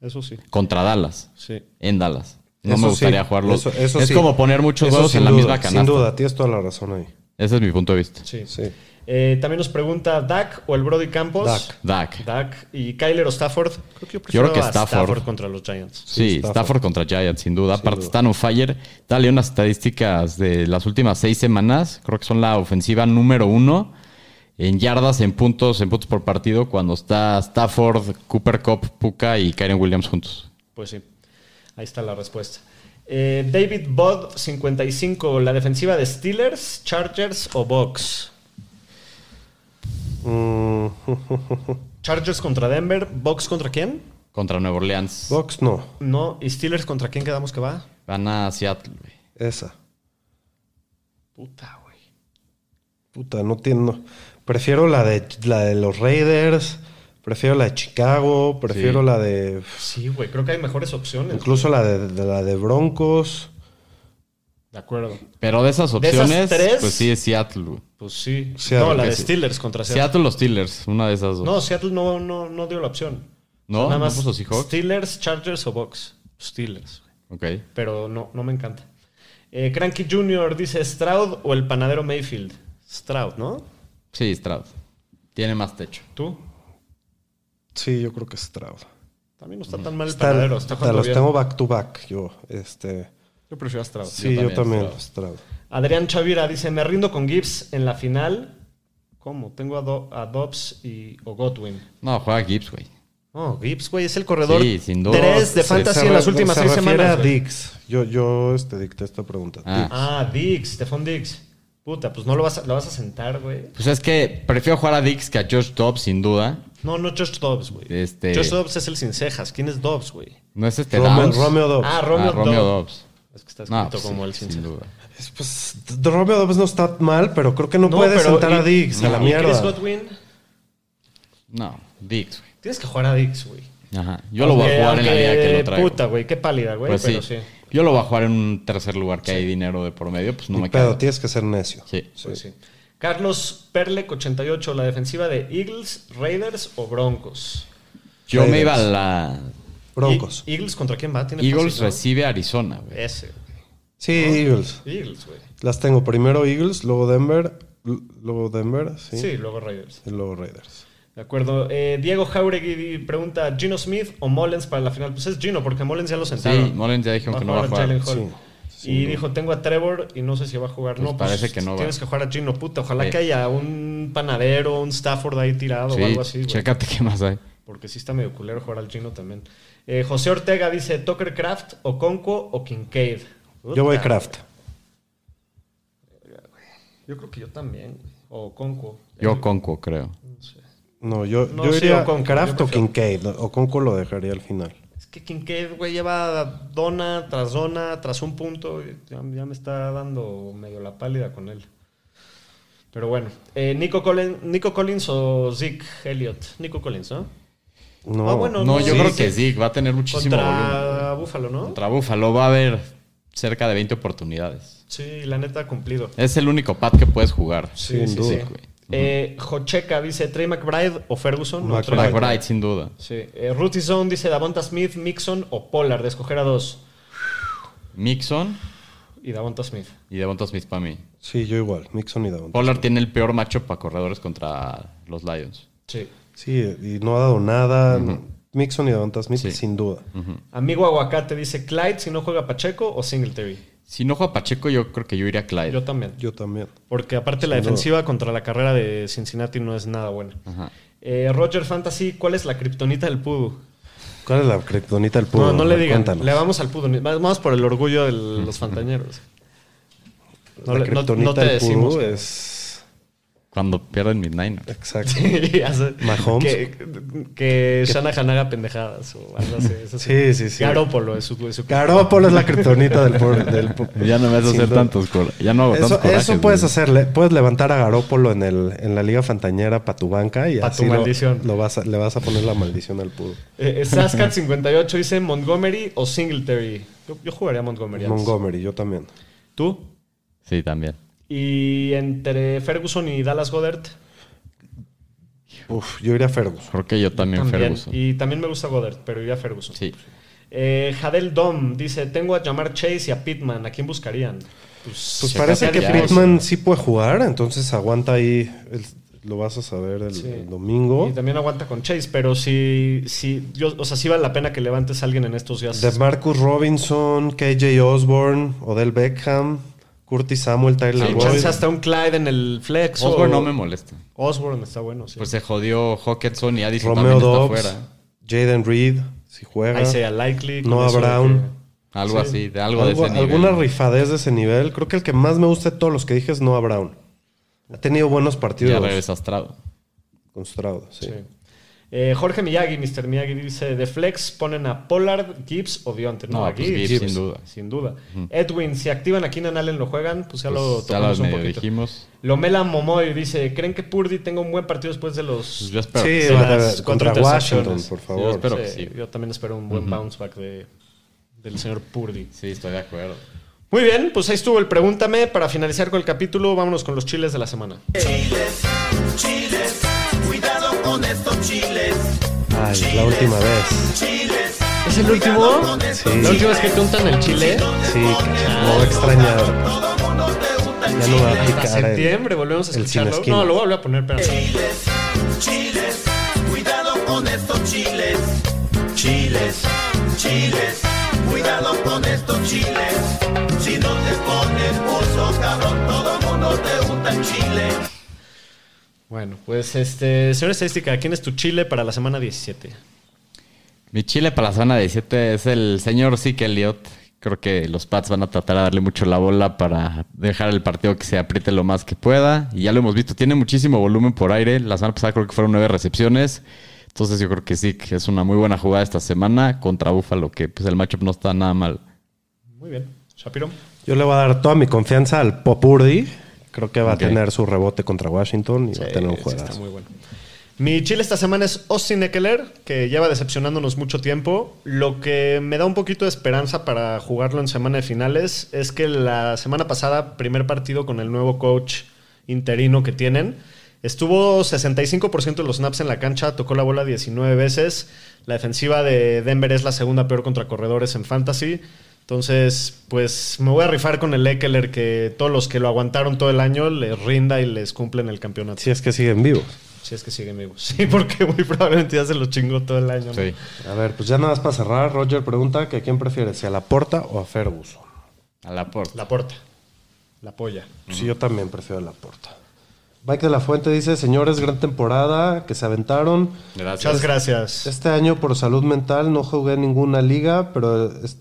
Eso sí. Contra Dallas. Sí. En Dallas. No Eso me sí, gustaría jugarlos. eso- eso es sí. como poner muchos huevos en la duda, misma canasta. Sin duda, tienes toda la razón ahí. Ese es mi punto de vista. Sí. Sí. Eh, también nos pregunta Dak o el Brody Campos. Dak. Dak. Dak y Kyler o Stafford. Creo que yo Yo prefiero creo que a Stafford. contra los Giants. Sí, Stafford. Stafford. contra Giants, sin duda. Aparte, duda. están on fire. Dale unas estadísticas de las últimas seis semanas. Creo que son la ofensiva número uno en yardas, en puntos, en puntos por partido, cuando está Stafford, Cooper Cup, Puka y Kyren Williams juntos. Pues sí. Ahí está la respuesta. Eh, David Bod 55. La defensiva de Steelers, Chargers o Bucks. Mm, <laughs> Chargers contra Denver. Bucks contra quién? Contra Nueva Orleans. Box no. No. ¿Y Steelers contra quién quedamos que va? Van a Seattle, güey. Esa. Puta, güey. Puta, no tiene. no. Prefiero la de, la de los Raiders. Prefiero la de Chicago. Prefiero Sí. la de. Sí, güey. Creo que hay mejores opciones. Incluso la de, de la de Broncos. De acuerdo. Pero de esas De esas opciones, tres- pues sí es Seattle. güey. Pues sí. Seattle, no, la de sí. Steelers contra Seattle. Seattle los Steelers, una de esas dos. No, Seattle no, no, no dio la opción. ¿No? Nada ¿No más puso Seahawks? Steelers, Chargers o Bucks. Steelers. Ok. Pero no, no me encanta. Eh, Cranky Jr. dice Stroud o el panadero Mayfield. Stroud, ¿no? Sí, Stroud. Tiene más techo. ¿Tú? Sí, yo creo que es Stroud. También no está tan mal el Está- panadero. Está jugando los bien. tengo back to back, yo. Este, Yo prefiero a Stroud. sí, yo también, también, Stroud. Stroud. Adrián Chavira dice, me rindo con Gibbs en la final. ¿Cómo? Tengo a, Do- a Dobbs y, o Godwin. No, juega Gibbs, güey. No, Gibbs, güey, es el corredor Sí, sin duda. 3 de fantasy se en las últimas se seis semanas. a. Dix. Yo, yo este, dicté esta pregunta. Ah. Dix. Ah, Stephon Diggs. Puta, pues no lo vas a, lo vas a sentar, güey. Pues es que prefiero jugar a Dix que a Josh Dobbs, sin duda. No, no Josh Dobbs, güey. Este- Josh Dobbs es el sin cejas. ¿Quién es Dobbs, güey? No es este Romeo, Downs. Romeo Dobbs. Ah, Romeo, Ah, Romeo Dobbs. Dobbs. Es que está No, escrito pues como sí, el sin sin duda. Es, Pues Romeo Dobbs no está mal, pero creo que no, No, puede pero sentar y- a Diggs a la ¿y Chris mierda. Godwin? No, Dix, güey. Tienes que jugar a Diggs, güey. Ajá. Yo lo voy a Aunque- jugar en la liga que lo traigo. Puta, güey, qué pálida, güey, Pues pero sí. Yo lo voy a jugar en un tercer lugar que hay dinero de por medio, pues no Ni me queda. tienes que ser necio. Sí. Pues sí. Carlos Perlec, 88, la defensiva de Eagles, Raiders o Broncos. Yo me iba a la. Broncos. ¿Y- ¿Eagles contra quién va? ¿Tiene Eagles fácil, recibe a Arizona, güey. Ese. Sí, Eagles. Eagles, güey. Las tengo primero Eagles, luego Denver, luego Denver, sí. Sí. luego Raiders. Y luego Raiders. De acuerdo. Eh, Diego Jauregui pregunta, ¿Gino Smith o Mullens para la final? Pues es Gino, porque Mullens ya lo sentaron. Sí, Mullens ya dijeron que no va a jugar. Sí, y dijo, tengo a Trevor y no sé si va a jugar. Pues no, parece que no va. Tienes que jugar a Gino, puta. Ojalá Sí. que haya un panadero, un Stafford ahí tirado Sí, o algo así. chécate qué más hay. Porque sí está medio culero jugar al Gino también. Eh, José Ortega dice, ¿Tucker Craft o Conco o Kincaid? Yo voy. Kraft. Yo creo que yo también. güey. O Conco. Yo Conco, creo. No, yo, No, yo sí, iría Kraft yo o Kincaid. O Conco lo dejaría al final. Es que Kincaid, güey, lleva dona tras dona, tras un punto. ya me está dando medio la pálida con él. Pero bueno. Eh, Nico, Collins, Nico Collins o Zeke Elliott. Nico Collins, ¿no? No, Ah, bueno, No, no, yo sí, creo que sí, va a tener muchísimo volumen. Contra Búfalo, ¿no? Contra Buffalo va a haber cerca de 20 oportunidades. Sí, la neta ha cumplido. Es el único pad que puedes jugar. Sí, sí, duda. sí. güey. Eh, Jocheca dice Trey McBride o Ferguson. No, Trey McBride. McBride, sin duda. Sí. Eh, Ruthie Zone dice Davonta Smith, Mixon o Pollard. De escoger a dos. Mixon Y Davonta Smith. y Devonta Smith para mí. Sí, yo igual. Mixon y Davon. Pollard tiene el peor macho para corredores contra los Lions. Sí. Sí, y no ha dado nada. Mixon y Davon Smith, Sí. sin duda. Amigo Aguacate dice Clyde si no juega Pacheco o Singletary. Si no juega Pacheco, yo creo que yo iría a Clyde. Yo también. Yo también. Porque aparte la duda. defensiva contra la carrera de Cincinnati no es nada buena. Ajá. Eh, Roger Fantasy, ¿cuál es la kriptonita del Pudu? ¿Cuál es la kriptonita del pudo? no, no le digan. Cuéntanos. Le vamos al Pudu. Vamos por el orgullo de los fantañeros. No, la no- kriptonita no te del decimos. pero- es... Cuando pierden mis Niners. Exacto. <laughs> Sí, hace- Mahomes. Que, que Shanahan haga pendejadas o algo así. Eso Sí, sí, sí. Garópolo es su, es su- Garoppolo es la kriptonita del, <laughs> Ya no me haces Sin hacer duda. tantos Ya no hago Eso, tantos corajes, eso puedes güey. hacerle. Puedes levantar a Garópolo en, el, en la Liga Fantañera para tu banca y Pa' así tu lo- maldición. Lo, vas a- le vas a poner la maldición al pudo. Eh, Sascat58 dice Montgomery o Singletary. Yo, yo jugaría a Montgomery. antes. Montgomery, yo también. ¿Tú? Sí, también. Y entre Ferguson y Dallas Goddard. Uf, yo iría a Ferguson. Creo que yo también, También. Ferguson. Y también me gusta Goddard, pero iría a Ferguson. Sí. Eh, Jadel Dom dice: Tengo a Jamar Chase y a Pittman. ¿A quién buscarían? Pues, Pues parece que. Pittman sí puede jugar, entonces aguanta ahí. el- lo vas a saber el, Sí. el domingo. Y también aguanta con Chase, pero sí, sí, yo, o sea, sí vale la pena que levantes a alguien en estos días. De Marcus Robinson, KJ Osborne, Odell Beckham, Curtis Samuel, Tyler Sí, Boyd. hasta un Clyde en el flex. o- Osborne no me molesta. Osborne está bueno, sí. Pues se jodió Hawkinson y Addison Romeo también está Dobbs, fuera. Jaden Reed, si juega. Ahí sea likely. Noah Brown. Algo Sí. así, de algo, Algo- de ese nivel. alguna rifadez de ese nivel. Creo que el que más me gusta de todos los que dije es Noah Brown. Ha tenido buenos partidos Ya regresa Stroud. con Stroud. Sí. Sí. Eh, Jorge Miyagi, Mr. Miyagi dice, de flex ponen a Pollard, Gibbs o Deontay. No, No, a pues Gibbs, Gibbs, sin duda. Sin duda. Edwin, si activan a Keenan Allen, ¿lo juegan? Pues ya lo Pues ya tocamos lo un poquito. dijimos. Lomela Momoy dice, ¿creen que Purdy tenga un buen partido después de los... Pues yo espero. Sí, que de las cuatro contra Washington, por yo favor. espero Sí, que sí. Yo también espero un buen bounce back de, del señor Purdy. Sí, estoy de acuerdo. Muy bien, pues ahí estuvo el Pregúntame. Para finalizar con el capítulo, vámonos con los chiles de la semana. Ay, la última vez. ¿Es el último? Sí. La última vez que te untan el chile. Sí, no voy a extrañar. Ya no va a Hasta picar el- septiembre volvemos a escucharlo. No, lo voy a volver a poner, espera. Cuidado con estos chiles. Chiles, chiles. Cuidado con estos chiles. Si no te pones buzo, cabrón, todo mundo te unta el chile. Bueno, pues este, señor estadística, ¿quién es tu chile para la semana 17? Mi chile para la semana 17 es el señor Zeke Elliott. Creo que los Pats van a tratar de darle mucho la bola para dejar el partido que se apriete lo más que pueda. Y ya lo hemos visto, tiene muchísimo volumen por aire. La semana pasada creo que fueron nueve recepciones. Entonces yo creo que sí, que es una muy buena jugada esta semana contra Buffalo, que pues el matchup no está nada mal. Muy bien. Shapiro. Yo le voy a dar toda mi confianza al Popurdi. Creo que va a tener su rebote contra Washington y va a tener un Sí, juegazo. está muy bueno. Mi chile esta semana es Austin Eckler, que lleva decepcionándonos mucho tiempo. Lo que me da un poquito de esperanza para jugarlo en semana de finales es que la semana pasada, primer partido con el nuevo coach interino que tienen, estuvo 65% de los snaps en la cancha, tocó la bola 19 veces. La defensiva de Denver es la segunda peor contra corredores en fantasy. Entonces, pues me voy a rifar con el Eckler que todos los que lo aguantaron todo el año les rinda y les cumplen el campeonato. Si es que siguen vivos. Si es que siguen vivos. Sí, porque muy probablemente ya se los chingó todo el año. ¿no? Sí. A ver, pues ya nada más para cerrar. Roger pregunta que quién prefiere, si a la Porta o a Ferguson. A la porta. La porta. La polla. Sí, yo también prefiero a la Porta. Mike de la Fuente dice, señores, gran temporada que se aventaron. Muchas gracias. Este año por salud mental no jugué en ninguna liga, pero es-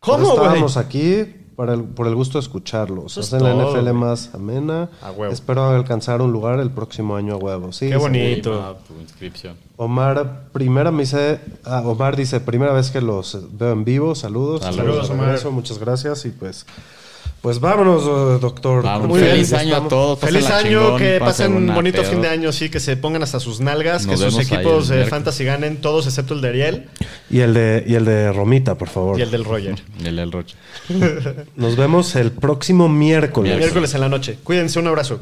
¿Cómo, güey? estábamos aquí para el- por el gusto de escucharlos. Eso es Hacen la todo, NFL güey. más amena. A huevo. Espero alcanzar un lugar el próximo año a huevo. Sí, Qué sí. bonito. tu inscripción. Omar, primera me dice, ah, Omar dice, primera vez que los veo en vivo, saludos. Saludos, de Omar. Muchas gracias y pues, pues vámonos, doctor. Vamos, Muy feliz año a todos. Feliz año, chingón, que pasen un bonito pedo. fin de año, sí, que se pongan hasta sus nalgas, Nos que sus equipos el de fantasy ganen, todos excepto el de Ariel Y el de, y el de Romita, por favor. y el del Roger. <laughs> El El Roche. Nos vemos el próximo miércoles. Miércoles. Miércoles en la noche. Cuídense, un abrazo.